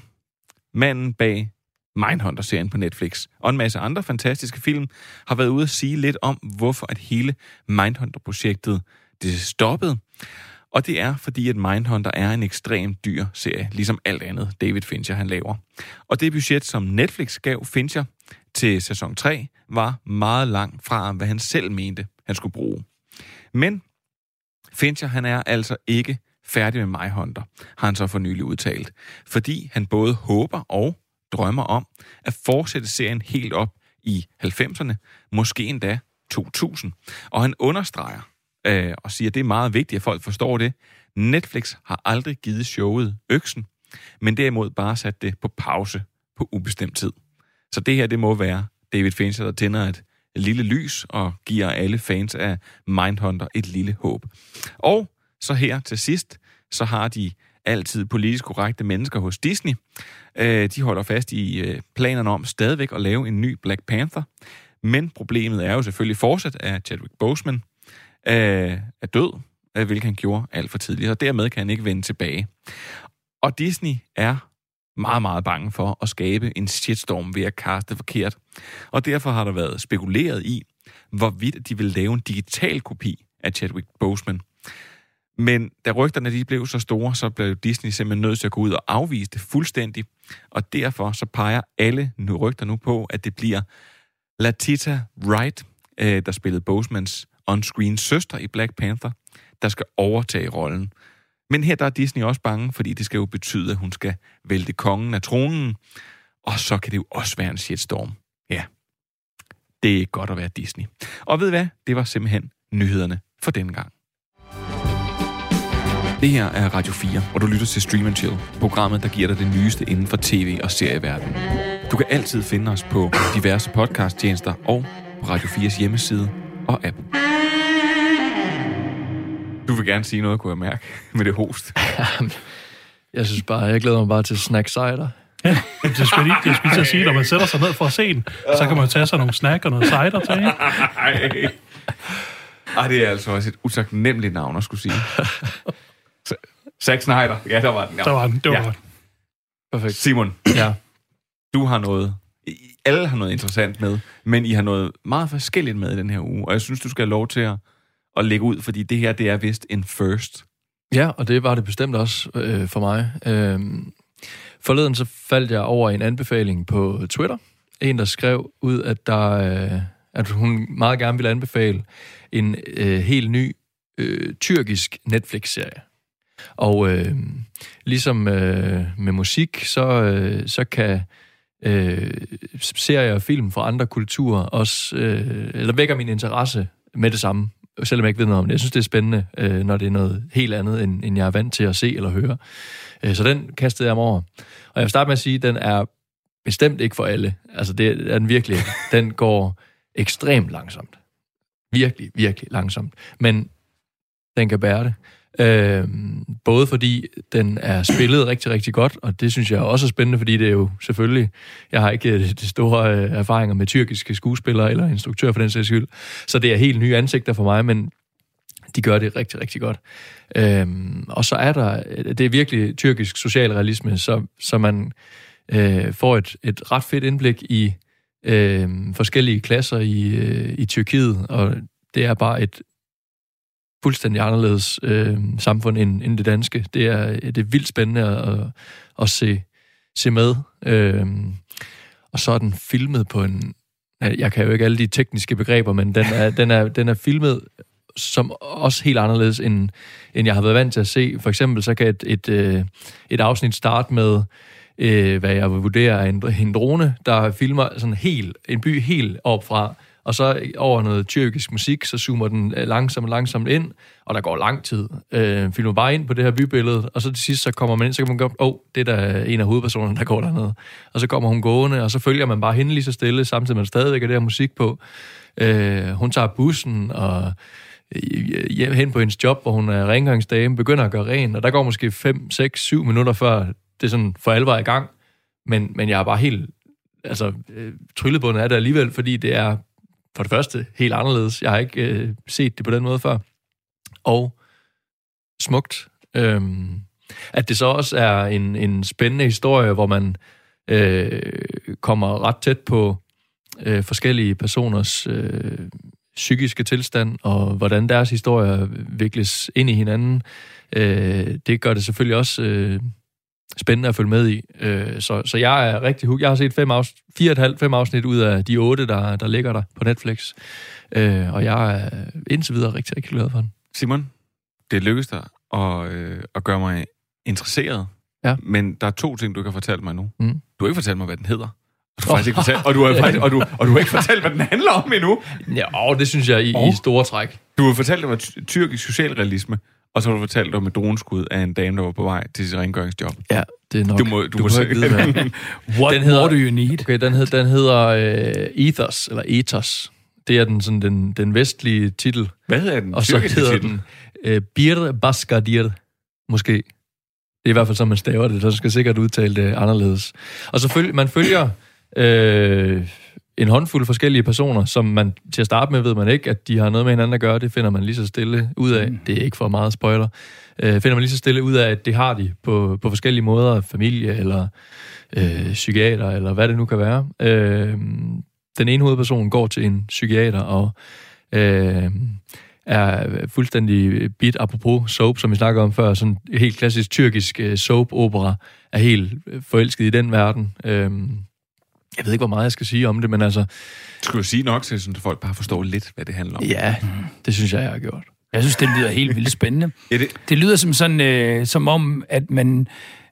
manden bag Mindhunter-serien på Netflix, og en masse andre fantastiske film, har været ude at sige lidt om, hvorfor at hele Mindhunter-projektet det stoppede. Og det er, fordi at Mindhunter er en ekstremt dyr serie, ligesom alt andet David Fincher han laver. Og det budget, som Netflix gav Fincher til sæson 3, var meget langt fra, hvad han selv mente, han skulle bruge. Men Fincher, han er altså ikke færdig med Mindhunter, har han så for nylig udtalt. Fordi han både håber og drømmer om at fortsætte serien helt op i 90'erne, måske endda 2000. Og han understreger øh, og siger, at det er meget vigtigt, at folk forstår det. Netflix har aldrig givet showet øksen, men derimod bare sat det på pause på ubestemt tid. Så det her, det må være David Fincher, der tænder et lille lys og giver alle fans af Mindhunter et lille håb. Og så her til sidst, så har de altid politisk korrekte mennesker hos Disney. Øh, de holder fast i øh, planerne om stadigvæk at lave en ny Black Panther. Men problemet er jo selvfølgelig fortsat, at Chadwick Boseman øh, er død, øh, hvilket han gjorde alt for tidligt, og dermed kan han ikke vende tilbage. Og Disney er meget, meget bange for at skabe en shitstorm ved at kaste forkert. Og derfor har der været spekuleret i, hvorvidt de vil lave en digital kopi af Chadwick Boseman. Men da rygterne de blev så store, så blev Disney simpelthen nødt til at gå ud og afvise det fuldstændig. Og derfor så peger alle nu rygter nu på, at det bliver Latita Wright, øh, der spillede Bosemans on-screen søster i Black Panther, der skal overtage rollen. Men her der er Disney også bange, fordi det skal jo betyde, at hun skal vælte kongen af tronen. Og så kan det jo også være en shitstorm. Ja, det er godt at være Disney. Og ved hvad? Det var simpelthen nyhederne for denne gang. Det her er Radio 4, hvor du lytter til Stream Chill, programmet, der giver dig det nyeste inden for tv- og serieverdenen. Du kan altid finde os på diverse podcasttjenester og på Radio 4's hjemmeside og app. Du vil gerne sige noget, kunne jeg mærke, [laughs] med det host. [laughs] jeg synes bare, jeg glæder mig bare til snack cider. Ja, det skulle lige, jeg skulle at sige, når man sætter sig ned for at se den, så kan man tage sig nogle snack og noget cider til, ikke? Ej. [laughs] Ej, det er altså også et utaknemmeligt navn at skulle sige. Zack Snyder. Ja, der var den. Ja. Der var den. Det var ja. Perfekt. Simon. Ja. Du har noget... Alle har noget interessant med, men I har noget meget forskelligt med i den her uge, og jeg synes, du skal have lov til at, at lægge ud, fordi det her, det er vist en first. Ja, og det var det bestemt også øh, for mig. Øh, forleden så faldt jeg over en anbefaling på Twitter. En, der skrev ud, at, der, øh, at hun meget gerne ville anbefale en øh, helt ny øh, tyrkisk Netflix-serie. Og øh, ligesom øh, med musik, så, øh, så kan øh, serier og film fra andre kulturer også, øh, eller vækker min interesse med det samme, selvom jeg ikke ved noget om det. Jeg synes, det er spændende, øh, når det er noget helt andet, end, end jeg er vant til at se eller høre. Øh, så den kastede jeg mig over. Og jeg vil starte med at sige, at den er bestemt ikke for alle. Altså, det er den virkelig. [laughs] Den går ekstremt langsomt. Virkelig, virkelig langsomt. Men den kan bære det. Øh, både fordi den er spillet rigtig, rigtig godt, og det synes jeg også er spændende, fordi det er jo selvfølgelig, jeg har ikke øh, det store øh, erfaringer med tyrkiske skuespillere eller instruktører for den sags skyld, så det er helt nye ansigter for mig, men de gør det rigtig, rigtig godt. Øhm, og så er der, øh, det er virkelig tyrkisk socialrealisme, så, så man øh, får et, et ret fedt indblik i øh, forskellige klasser i, øh, i Tyrkiet, og det er bare et fuldstændig anderledes øh, samfund end, end det danske. Det er, det er vildt spændende at, at, at se, se med. Øh, og så er den filmet på en... Jeg kan jo ikke alle de tekniske begreber, men den er, den er, den er filmet som også helt anderledes, end, end jeg har været vant til at se. For eksempel så kan et, et, øh, et afsnit starte med, øh, hvad jeg vurderer er en, en drone, der filmer sådan helt, en by helt op fra, og så over noget tyrkisk musik, så zoomer den øh, langsomt langsomt ind, og der går lang tid. Øh, filmer bare ind på det her bybillede, og så til sidst, så kommer man ind, så kan man gå, åh, oh, det er der en af hovedpersonerne, der går dernede. Og så kommer hun gående, og så følger man bare hende lige så stille, samtidig med at stadigvæk er det her musik på. Øh, hun tager bussen, og øh, hjem hen på hendes job, hvor hun er rengøringsdame, begynder at gøre ren, og der går måske 5, 6, 7 minutter før det sådan for alvor er i gang. Men, men jeg er bare helt altså, øh, tryllebundet af det alligevel, fordi det er for det første helt anderledes. Jeg har ikke øh, set det på den måde før. Og smukt. Øhm, at det så også er en, en spændende historie, hvor man øh, kommer ret tæt på øh, forskellige personers øh, psykiske tilstand, og hvordan deres historier vikles ind i hinanden. Øh, det gør det selvfølgelig også øh, spændende at følge med i. Øh, så, så jeg er rigtig hooked. Jeg har set fem afsnit, fire og et halvt, fem afsnit ud af de otte, der, der ligger der på Netflix. Øh, og jeg er indtil videre rigtig, rigtig glad for den. Simon, det lykkedes dig at, øh, at gøre mig interesseret. Ja. Men der er to ting, du kan fortælle mig nu. Mm. Du har ikke fortalt mig, hvad den hedder. Og du, har faktisk ikke fortalt, og, du har [laughs] faktisk, og, du, og du har ikke fortalt, hvad den handler om endnu. Ja, og det synes jeg i, oh. i store træk. Du har fortalt om ty- tyrkisk socialrealisme, og så har du fortalt om et droneskud af en dame, der var på vej til sit rengøringsjob. Ja, det er nok. Du må, du, du må ikke vide, hvad. [laughs] What den hedder, more do you need? Okay, den, hed, den hedder uh, Ethos, eller Ethos. Det er den, sådan, den, den vestlige titel. Hvad hedder den Og så tyrkiske hedder titel? den uh, Bir Baskadir, måske. Det er i hvert fald, som man staver det, så skal sikkert udtale det anderledes. Og så følger, man følger øh, en håndfuld forskellige personer, som man til at starte med ved man ikke, at de har noget med hinanden at gøre. Det finder man lige så stille ud af. Mm. Det er ikke for meget spoiler. Øh, finder man lige så stille ud af, at det har de på, på forskellige måder. Familie eller øh, psykiater, eller hvad det nu kan være. Øh, den ene hovedperson går til en psykiater, og øh, er fuldstændig bit, apropos soap, som vi snakker om før, sådan helt klassisk tyrkisk øh, soap-opera, er helt øh, forelsket i den verden. Øh, jeg ved ikke, hvor meget jeg skal sige om det, men altså... Skal du sige nok til, så folk bare forstår lidt, hvad det handler om? Ja, det synes jeg, jeg har gjort. Jeg synes, det lyder helt vildt spændende. [laughs] ja, det... det lyder som sådan, øh, som om, at man...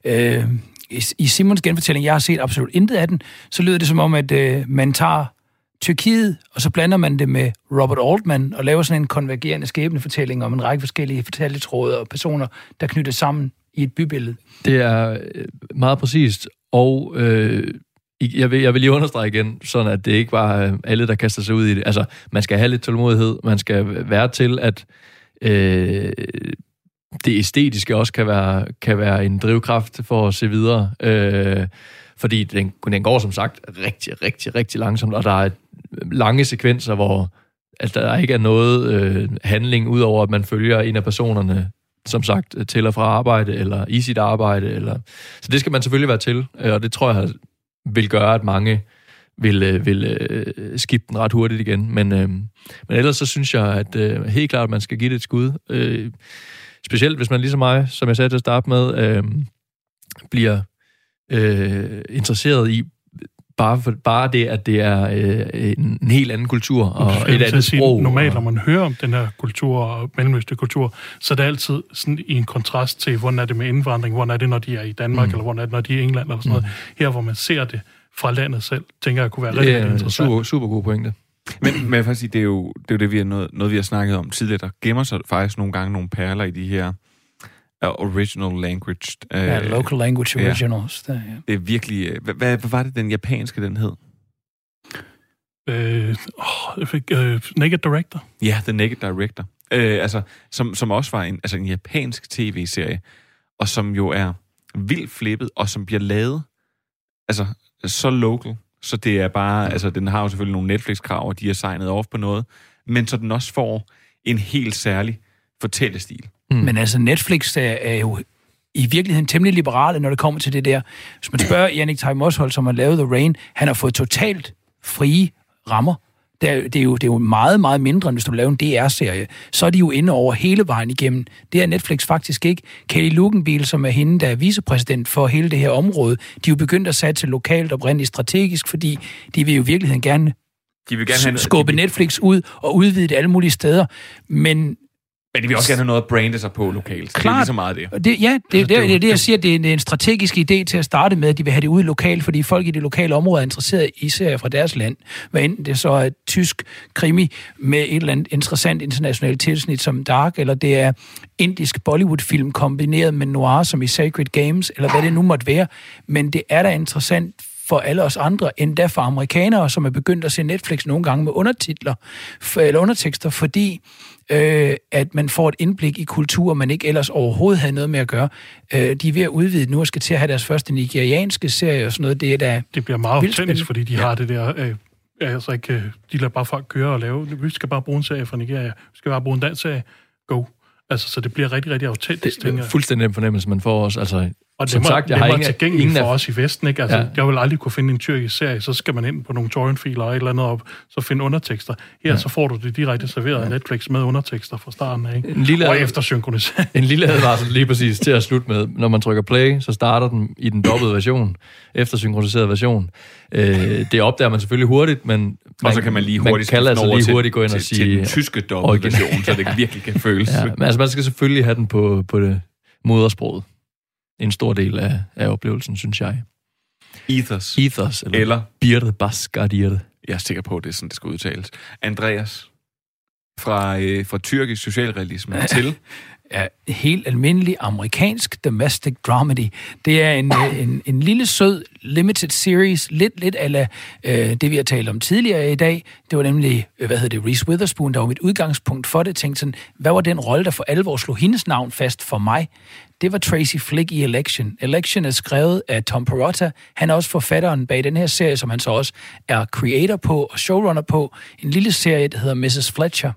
Øh, i, Simons genfortælling, jeg har set absolut intet af den, så lyder det som om, at øh, man tager Tyrkiet, og så blander man det med Robert Altman, og laver sådan en konvergerende skæbnefortælling om en række forskellige fortælletråde og personer, der knytter sammen i et bybillede. Det er øh, meget præcist, og øh, jeg, vil, jeg vil lige understrege igen, sådan at det ikke var øh, alle, der kaster sig ud i det. Altså, man skal have lidt tålmodighed, man skal være til, at øh, det æstetiske også kan være, kan være en drivkraft for at se videre. Øh, fordi den, den går som sagt rigtig, rigtig, rigtig langsomt, og der er lange sekvenser, hvor altså, der ikke er noget øh, handling, udover at man følger en af personerne, som sagt, til og fra arbejde, eller i sit arbejde. Eller... Så det skal man selvfølgelig være til, øh, og det tror jeg vil gøre, at mange vil, øh, vil øh, skifte den ret hurtigt igen. Men, øh, men ellers så synes jeg, at øh, helt klart, at man skal give det et skud. Øh, specielt hvis man ligesom mig, som jeg sagde til at starte med, øh, bliver øh, interesseret i bare, for, bare det, at det er øh, en, en helt anden kultur og et andet sige, sprog. Normalt, og, når man hører om den her kultur og mellemøstlig kultur, så er det altid sådan i en kontrast til, hvordan er det med indvandring, hvordan er det, når de er i Danmark, mm. eller hvordan er det, når de er i England, eller sådan noget. Her, hvor man ser det fra landet selv, tænker jeg kunne være rigtig, rigtig interessant. super, super god pointe. Men, men jeg vil faktisk sige, det er jo det, er jo det vi har noget, noget, vi har snakket om tidligere. Der gemmer sig faktisk nogle gange nogle perler i de her original language. Uh, Ja, local language originals. Der, ja. Det er virkelig... Uh, hvad, hvad, var det, den japanske, den hed? Øh, fik, øh, Naked Director. Ja, The Naked Director. Øh, altså, som, som også var en, altså en japansk tv-serie, og som jo er vildt flippet, og som bliver lavet altså, så local, så det er bare, altså den har jo selvfølgelig nogle Netflix-krav, og de har signet off på noget, men så den også får en helt særlig fortællestil. Mm. Men altså, Netflix er, er jo i virkeligheden temmelig liberale, når det kommer til det der. Hvis man spørger Jannik Tej Moshold, som har lavet The Rain, han har fået totalt frie rammer. Det er, det, er jo, det er jo meget, meget mindre, end hvis du laver en DR-serie. Så er de jo inde over hele vejen igennem. Det er Netflix faktisk ikke. Kelly Lugenbil, som er hende, der er vicepræsident for hele det her område, de er jo begyndt at satse lokalt oprindeligt strategisk, fordi de vil jo i virkeligheden gerne De vil gerne have, skubbe de, Netflix ud og udvide det alle mulige steder. Men men de vil også gerne have noget at brande sig på lokalt. Klart. Det er lige så meget det. Det, ja, det, Altså, det, det er det, er det, jeg siger, det er, er en strategisk idé til at starte med, at de vil have det ud lokalt, fordi folk i det lokale område er interesseret i serier fra deres land. Hvad enten det så er et tysk krimi med et eller andet interessant internationalt tilsnit som Dark, eller det er indisk Bollywood-film kombineret med noir som i Sacred Games, eller hvad det nu måtte være. Men det er da interessant for alle os andre, endda for amerikanere, som er begyndt at se Netflix nogle gange med undertitler, eller undertekster, fordi øh, at man får et indblik i kultur, man ikke ellers overhovedet havde noget med at gøre. Øh, de er ved at udvide nu og skal til at have deres første nigerianske serie og sådan noget. Det er da Det bliver meget autentisk, fordi de har det der... Øh, altså ikke, øh, de lader bare folk køre og lave... Vi skal bare bruge en serie fra Nigeria. Vi skal bare bruge en dansk serie. Go. Altså, så det bliver rigtig, rigtig autentisk, Det tænker er jeg. fuldstændig den fornemmelse, man får også. Altså, Og som det sagt, jeg har ingen, tilgængeligt ingen for os i Vesten, ikke? Altså, Ja. ja. jeg vil aldrig kunne finde en tyrkisk serie, så skal man ind på nogle torrentfiler og et eller andet op, så finde undertekster. Her, Ja. ja. så får du det direkte serveret af Netflix med undertekster fra starten af, ikke? En lille- og efter synkronisering. En lille [laughs] advarsel lige præcis til at slutte med. Når man trykker play, så starter den i den dobbelte version, efter synkroniseret version. Øh, det opdager man selvfølgelig hurtigt, men Og så kan man lige man hurtigt kan skifte altså lige til- hurtigt gå ind og til- til sige... den tyske dobbelte version, så det virkelig kan føles. Ja, men altså man skal selvfølgelig have den på, på det modersproget. En stor del af, af oplevelsen, synes jeg. Ethos. Ethos, eller, Eller- Birte Basgardierte. Jeg er sikker på, at det er sådan, det skal udtales. Andreas, fra, øh, fra tyrkisk socialrealisme [laughs] til er helt almindelig amerikansk domestic dramedy. Det er en, øh, en, en lille sød limited series, lidt lidt ala øh, det, vi har talt om tidligere i dag. Det var nemlig, øh, hvad hedder det, Reese Witherspoon, der var mit udgangspunkt for det. Tænkte sådan, hvad var den rolle, der for alvor slog hendes navn fast for mig? Det var Tracy Flick i Election. Election er skrevet af Tom Perotta. Han er også forfatteren bag den her serie, som han så også er creator på og showrunner på. En lille serie, der hedder Mrs. Fletcher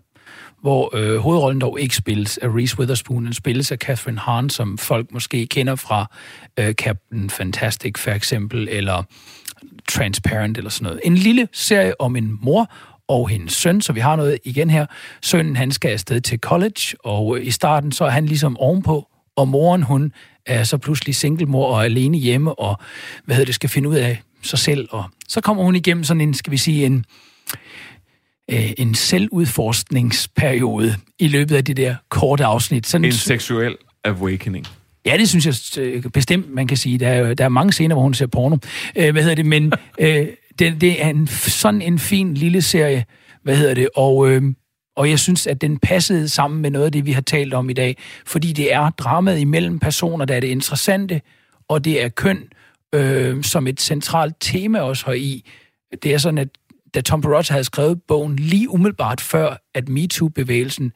hvor øh, hovedrollen dog ikke spilles af Reese Witherspoon, den spilles af Catherine Hahn, som folk måske kender fra øh, Captain Fantastic for eksempel, eller Transparent eller sådan noget. En lille serie om en mor og hendes søn, så vi har noget igen her. Sønnen, han skal afsted til college, og øh, i starten så er han ligesom ovenpå, og moren, hun er så pludselig singlemor og alene hjemme, og hvad hedder det, skal finde ud af sig selv, og så kommer hun igennem sådan en, skal vi sige, en, øh, en selvudforskningsperiode i løbet af det der korte afsnit. Sådan, En seksuel awakening. Ja, det synes jeg øh, bestemt, man kan sige. Der er, der er mange scener, hvor hun ser porno. Øh, hvad hedder det? Men [laughs] øh, det, det er en, sådan en fin lille serie, hvad hedder det? Og, øh, og jeg synes, at den passede sammen med noget af det, vi har talt om i dag. Fordi det er dramaet imellem personer, der er det interessante, og det er køn øh, som et centralt tema også heri. Det er sådan, at da Tom Perrotta havde skrevet bogen lige umiddelbart før, at MeToo-bevægelsen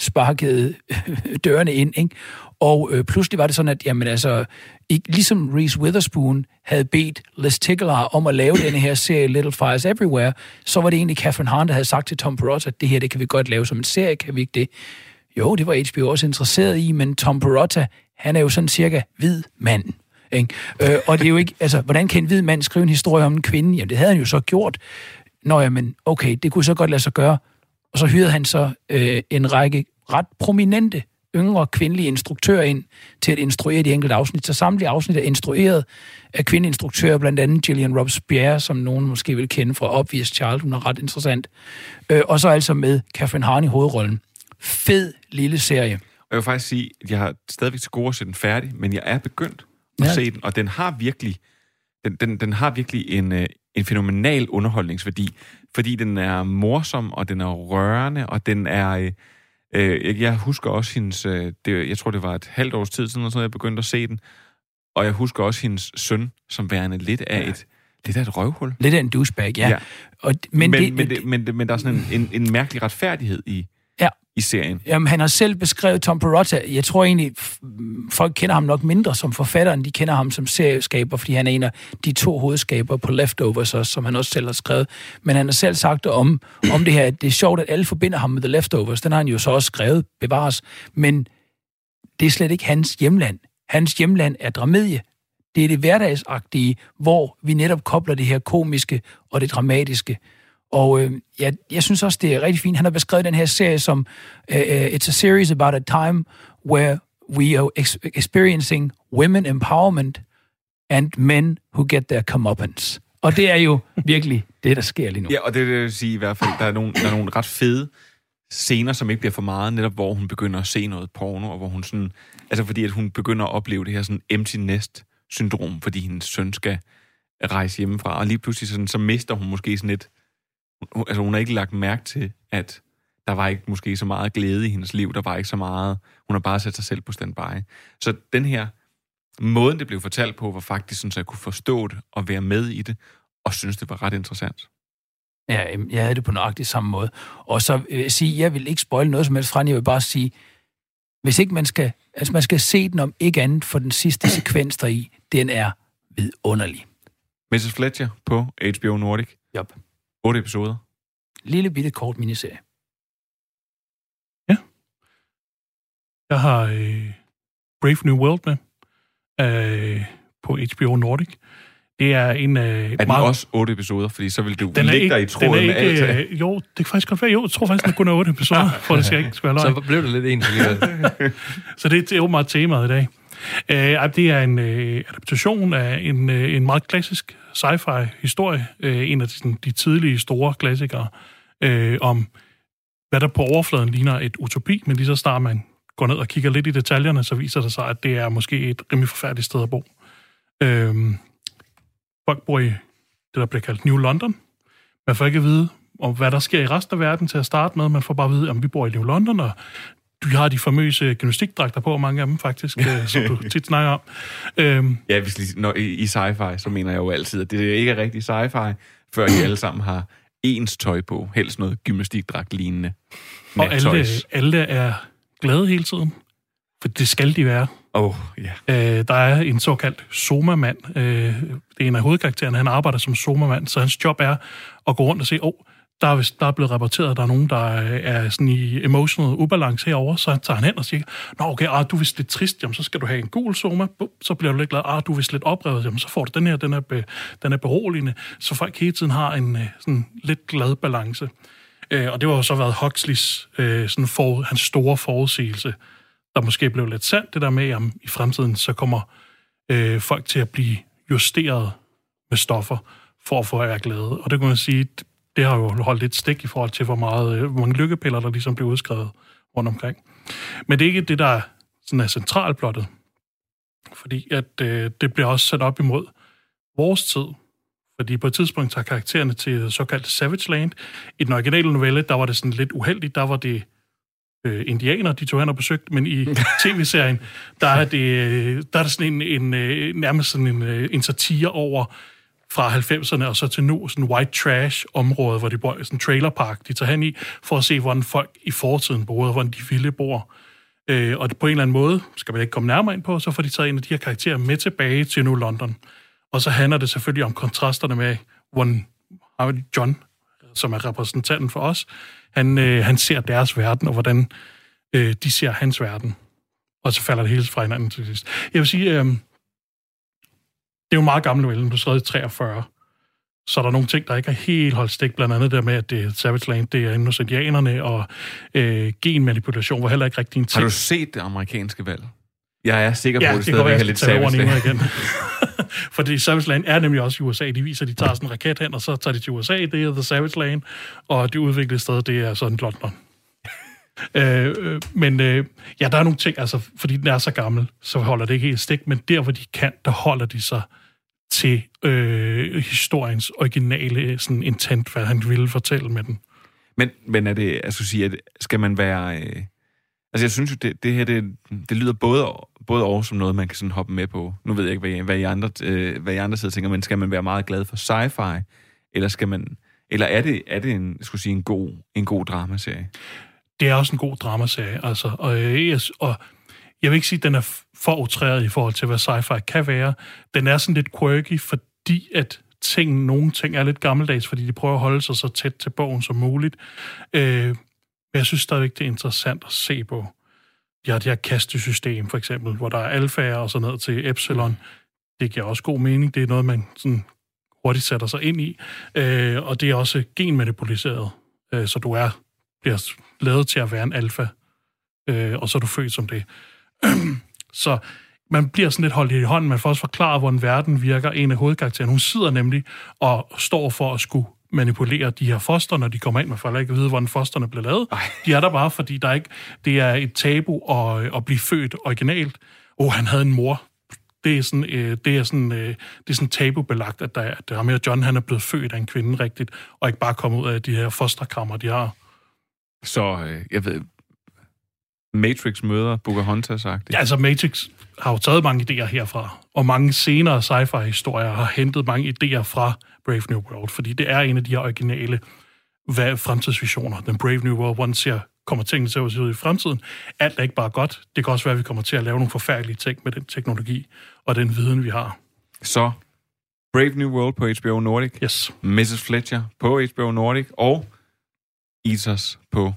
sparkede [laughs] dørene ind, ikke? Og øh, pludselig var det sådan, at jamen, altså, ikke, ligesom Reese Witherspoon havde bedt Les Tickler om at lave denne her serie Little Fires Everywhere, så var det egentlig Catherine Hahn, der havde sagt til Tom Perrotta, at det her, det kan vi godt lave som en serie, kan vi ikke det? Jo, det var HBO også interesseret i, men Tom Perrotta, han er jo sådan cirka hvid mand. Ikke? Øh, og det er jo ikke, altså, hvordan kan en hvid mand skrive en historie om en kvinde? Jamen, det havde han jo så gjort. Nå ja, men okay, det kunne så godt lade sig gøre. Og så hyrede han så øh, en række ret prominente yngre kvindelige instruktører ind til at instruere de enkelte afsnit. Så samtlige afsnit er instrueret af kvindeinstruktører, blandt andet Gillian Robespierre, som nogen måske vil kende fra Obvious Child. Hun er ret interessant. Øh, og så altså med Catherine Hahn i hovedrollen. Fed lille serie. Og jeg vil faktisk sige, at jeg har stadigvæk til gode at se den færdig, men jeg er begyndt at Ja. se den, og den har virkelig, den, den, den har virkelig en, øh, en fænomenal underholdningsværdi, fordi den er morsom, og den er rørende, og den er... Øh, øh, jeg- husker også hendes... Øh, det, jeg tror, det var et halvt års tid siden, noget, jeg begyndte at se den. Og jeg husker også hendes søn, som værende lidt af et, lidt af et røvhul. Lidt af en douchebag, ja. Ja. Og, Men, men, men, det, men, det, men, men der er sådan en, en, en mærkelig retfærdighed i i serien. Jamen, han har selv beskrevet Tom Perotta. Jeg tror egentlig, folk kender ham nok mindre som forfatter, end de kender ham som serieskaber, fordi han er en af de to hovedskaber på Leftovers, også, som han også selv har skrevet. Men han har selv sagt om, om det her, at det er sjovt, at alle forbinder ham med The Leftovers. Den har han jo så også skrevet, bevares. Men det er slet ikke hans hjemland. Hans hjemland er dramedie. Det er det hverdagsagtige, hvor vi netop kobler det her komiske og det dramatiske. Og øh, jeg, jeg synes også, det er rigtig fint. Han har beskrevet den her serie som uh, It's a series about a time where we are ex- experiencing women empowerment and men who get their comeuppance. Og det er jo virkelig [laughs] det, der sker lige nu. Ja, og det, det vil sige i hvert fald, der er nogle, der er nogle ret fede scener, som ikke bliver for meget, netop hvor hun begynder at se noget porno, og hvor hun sådan, altså fordi at hun begynder at opleve det her sådan empty nest syndrom, fordi hendes søn skal rejse hjemmefra, og lige pludselig sådan, så mister hun måske sådan lidt, altså hun har ikke lagt mærke til, at der var ikke måske så meget glæde i hendes liv, der var ikke så meget, hun har bare sat sig selv på standby. Så den her, måden det blev fortalt på, var faktisk sådan, så jeg kunne forstå det og være med i det, og synes, det var ret interessant. Ja, jeg havde det på nøjagtig samme måde. Og så vil jeg sige, jeg vil ikke spoile noget som helst fra. Jeg vil bare sige, hvis ikke man skal, altså man skal se den om ikke andet for den sidste sekvens deri, den er vidunderlig. Mrs. Fletcher på HBO Nordic. Yep. 8 episoder. Lille bitte kort miniserie. Jeg har øh, Brave New World med øh, på HBO Nordic. Det er en øh, Er den også 8 episoder? Fordi så vil du den er ligge ikke, dig i tråden den med er alt. ikke, øh, Jo, det kan faktisk godt være. Jo, jeg tror faktisk, den kun er 8 episoder, [laughs] for det skal jeg ikke skal være løgn. Så blev det lidt alligevel. [laughs] Så det, det er åbenbart temaet i dag. Øh, det er en øh, adaptation af en, øh, en meget klassisk sci-fi historie. Øh, en af de, sådan, de tidlige store klassikere øh, om, hvad der på overfladen ligner et utopi, men lige så snart man går ned og kigger lidt i detaljerne, så viser det sig, at det er måske et rimelig forfærdeligt sted at bo. Øh, folk bor i det, der bliver kaldt New London. Man får ikke at vide, om hvad der sker i resten af verden til at starte med. Man får bare at vide, om vi bor i New London, og du har de famøse gymnastikdragter på, mange af dem faktisk, øh, som du tit snakker om. Øhm, Ja, hvis lige, når, i, i sci-fi, så mener jeg jo altid, at det ikke er rigtig sci-fi, før de alle sammen har ens tøj på. Helst noget gymnastikdragt lignende. og alle, alle er glade hele tiden, for det skal de være. Oh, ja. Øh, der er en såkaldt somamand. Øh, det er en af hovedkaraktererne. Han arbejder som somamand, så hans job er at gå rundt og se, åh, oh, der er, vist, der er blevet rapporteret, at der er nogen, der øh, er sådan i emotional ubalance herover, så tager han hen og siger, Nå, okay, ah, du er vist lidt trist, jamen, så skal du have en gul soma, Bum, så bliver du lidt glad, ah, du er vist lidt oprevet, jamen, så får du den her, den er, be, den er beroligende, så folk hele tiden har en øh, sådan lidt glad balance. Øh, og det var jo så været Huxleys øh, sådan for, hans store forudsigelse, der måske blev lidt sandt, det der med, at i fremtiden så kommer øh, folk til at blive justeret med stoffer for at få at være glade. Og det kan man sige, det- har jo holdt lidt stik i forhold til, hvor, meget, øh, hvor mange lykkepiller, der ligesom blev udskrevet rundt omkring. Men det er ikke det, der sådan er centralplottet. Fordi at øh, det bliver også sat op imod vores tid. Fordi på et tidspunkt tager karaktererne til det såkaldte Savage Land. I den originale novelle, der var det sådan lidt uheldigt. Der var det øh, indianer, de tog hen og besøgte, men i [laughs] tv-serien, der er det, øh, der er det sådan en, en øh, nærmest sådan en, en satire over fra 90'erne og så til nu, sådan en white trash område, hvor de bor i sådan en trailerpark, de tager hen i, for at se, hvordan folk i fortiden boede, og hvordan de ville bor. Øh, og på en eller anden måde, skal man ikke komme nærmere ind på, så får de taget en af de her karakterer med tilbage til nu London. Og så handler det selvfølgelig om kontrasterne med, hvordan John, som er repræsentanten for os, han, øh, han ser deres verden, og hvordan øh, de ser hans verden. Og så falder det hele fra hinanden til sidst. Jeg vil sige, øh, det er jo meget gammel novelle, du skrev i 43. Så er der nogle ting, der ikke er helt holdt stik, blandt andet der med, at det er Savage Land, det er hos indianerne, og øh, genmanipulation var heller ikke rigtig en ting. Har du set det amerikanske valg? Jeg er sikker på, Ja, at det det stadigvæk er lidt savage. ordene igen. [laughs] Fordi Savage Land er nemlig også i USA. De viser, at de tager sådan en raket hen, og så tager de til USA, det er The Savage Land, og det udviklede sted, det er sådan London. [laughs] øh, øh, men øh, ja, der er nogle ting, altså, fordi den er så gammel, så holder det ikke helt stik, men der, hvor de kan, der holder de sig til øh, historiens originale sådan, intent, hvad han ville fortælle med den. Men, men er det, altså sige, at skal man være... Øh, altså jeg synes jo, det, det her, det, det lyder både, både over som noget, man kan sådan hoppe med på. Nu ved jeg ikke, hvad, I- hvad, I andre, øh, hvad I andre sidder og tænker, men skal man være meget glad for sci-fi? Eller skal man... Eller er det, er det en, skulle sige, en god, en god dramaserie? det er også en god dramaserie, altså. Og, øh, og jeg vil ikke sige, at den er for utræret i forhold til, hvad sci-fi kan være. Den er sådan lidt quirky, fordi at ting, nogle ting er lidt gammeldags, fordi de prøver at holde sig så tæt til bogen som muligt. Øh, men jeg synes stadigvæk, det er interessant at se på. De har det her kastesystem, for eksempel, hvor der er alfaer og så ned til epsilon. Det giver også god mening. Det er noget, man sådan hurtigt sætter sig ind i. Øh, og det er også genmanipuleret. Øh, så du er bliver lavet til at være en alfa, øh, og så er du født som det. [clears throat] så man bliver sådan lidt holdt i hånden. Man får også forklaret, hvordan verden virker. En af hovedkaraktererne, hun sidder nemlig og står for at skulle manipulere de her foster, når de kommer ind. Man får ikke at vide, hvordan fosterne bliver lavet. Ej. De er der bare, fordi der ikke, det er et tabu at, at blive født originalt. Åh, oh, han havde en mor. Det er sådan, øh, det er sådan, øh, det er sådan tabubelagt, at der er, der er John, han er blevet født af en kvinde rigtigt, og ikke bare kommet ud af de her fosterkammer, de har. Så, øh, jeg ved, Matrix møder Pocahontas sagt. Ja, altså Matrix har jo taget mange idéer herfra, og mange senere sci-fi-historier har hentet mange idéer fra Brave New World, fordi det er en af de her originale hvad, fremtidsvisioner. Den Brave New World, hvordan ser, kommer tingene til at se ud i fremtiden. Alt er ikke bare godt. Det kan også være, at vi kommer til at lave nogle forfærdelige ting med den teknologi og den viden, vi har. Så Brave New World på HBO Nordic. Yes. Mrs. Fletcher på HBO Nordic. Og Eaters på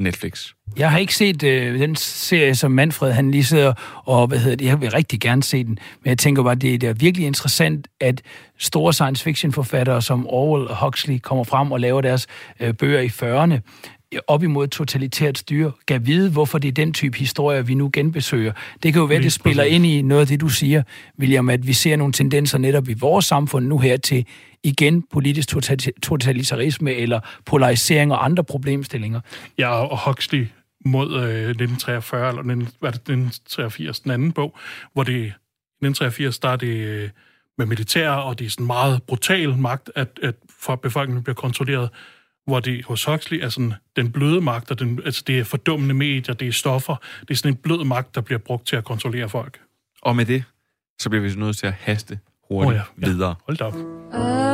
Netflix. Jeg har ikke set øh, den serie, som Manfred han lige sidder og, hvad hedder det, jeg vil rigtig gerne se den, men jeg tænker bare, det er virkelig interessant, at store science fiction forfattere som Orwell og Huxley kommer frem og laver deres øh, bøger i 40'erne op imod totalitært styre, kan vide, hvorfor det er den type historier, vi nu genbesøger. Det kan jo være, Lige det spiller præcis. ind i noget af det, du siger, William, at vi ser nogle tendenser netop i vores samfund nu her til igen politisk totali- totalitarisme eller polarisering og andre problemstillinger. Ja, og Huxley mod øh, 1943, eller 19, hvad er det, 1983, den anden bog, hvor det 1983, der er det øh, med militær, og det er sådan meget brutal magt, at, at for at befolkningen bliver kontrolleret, hvor det hos Huxley er sådan den bløde magt, og den, altså det er fordummende medier, det er stoffer, det er sådan en blød magt, der bliver brugt til at kontrollere folk. Og med det, så bliver vi nødt til at haste hurtigt oh ja, ja. videre. Hold da op. I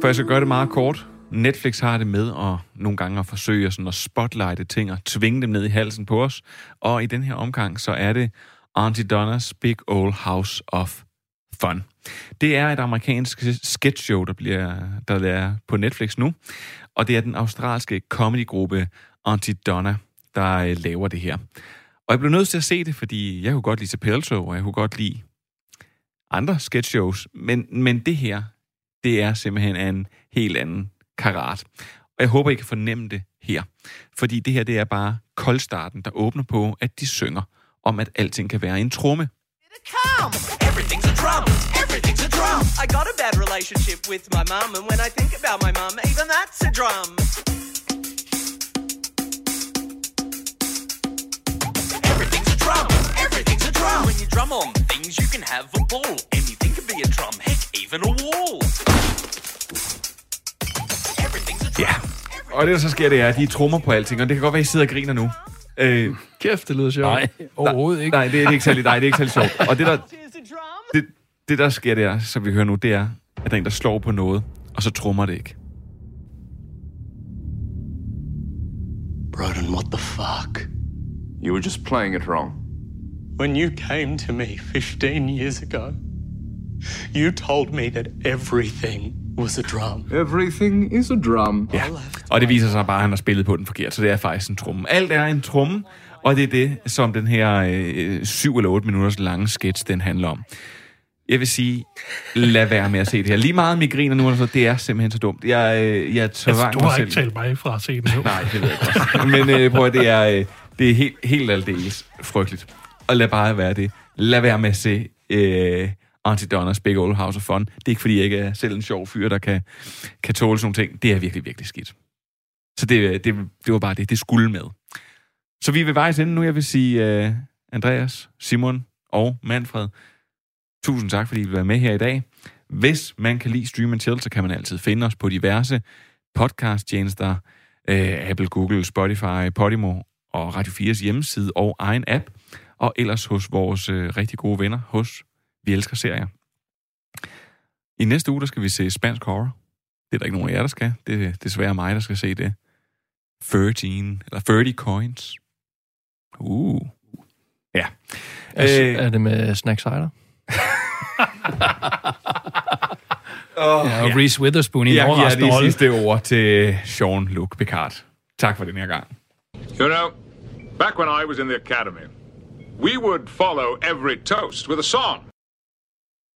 For jeg skal gøre det meget kort. Netflix har det med at nogle gange at forsøge sådan at spotlighte ting og tvinge dem ned i halsen på os. Og i den her omgang, så er det Auntie Donnas Big Old House of Fun. Det er et amerikansk sketch show, der, bliver, der er på Netflix nu. Og det er den australske comedygruppe Auntie Donna, der øh, laver det her. Og jeg blev nødt til at se det, fordi jeg kunne godt lide Chappelle Show, og jeg kunne godt lide andre sketch shows. Men, men det her, det er simpelthen af en helt anden karat. Og jeg håber, I kan fornemme det her. Fordi det her, det er bare koldstarten, der åbner på, at de synger om, at alting kan være en tromme. Everything's a drum. Everything's a drum. I got a bad relationship with my mum, and when I think about my mum, even that's a drum. Everything's a drum. Everything's a drum. When you drum on things, you can have a ball. Anything can be a drum. Heck, even a wall. Ja, og det, der så sker, det er, at de trommer på alting, og det kan godt være, at I sidder og griner nu. Øh, Kæft, det lyder sjovt. Nej, overhovedet ikke. Nej, det er, det er ikke særlig, nej, det er ikke særlig sjovt. Og det der, det, det, der sker der, som vi hører nu, det er, at der er en, der slår på noget, og så trummer det ikke. Broden, what the fuck? You were just playing it wrong. When you came to me 15 years ago, you told me that everything was a drum. Everything is a drum. Ja, og det viser sig bare, at han har spillet på den forkert, så det er faktisk en tromme. Alt er en tromme, og det er det, som den her øh, syv eller otte minutters lange sketch, den handler om. Jeg vil sige, lad være med at se det her. Lige meget migriner nu, så det er simpelthen så dumt. Jeg, øh, jeg Altså, du mig har selv. ikke talt mig fra at se den nu. Nej, det ved jeg godt. Men øh, prøv at, det er, øh, det er helt, helt aldeles frygteligt. Og lad bare være det. Lad være med at se øh, Auntie Donnas Big Old House of Fun. Det er ikke, fordi jeg ikke er selv en sjov fyr, der kan, kan tåle sådan nogle ting. Det er virkelig, virkelig skidt. Så det, øh, det, det var bare det. Det skulle med. Så vi er ved vejs ende nu. Jeg vil sige uh, Andreas, Simon og Manfred. Tusind tak, fordi I vil være med her i dag. Hvis man kan lide Stream and Chill, så kan man altid finde os på diverse podcast-tjenester. uh, Apple, Google, Spotify, Podimo og Radio 4's hjemmeside og egen app. Og ellers hos vores uh, rigtig gode venner hos vi Elsker Serier. I næste uge, der skal vi se spansk horror. Det er der ikke nogen af jer, der skal. Det er desværre mig, der skal se det. 13, eller 30 coins. Uh. Ja. Er, øh, er det med Snack Cider? [laughs] Oh, Ja, og Reese Witherspoon i en Jeg giver overraskende de rolle. sidste ord til Jean-Luc Picard. Tak for den her gang. You know, back when I was in the academy, we would follow every toast with a song.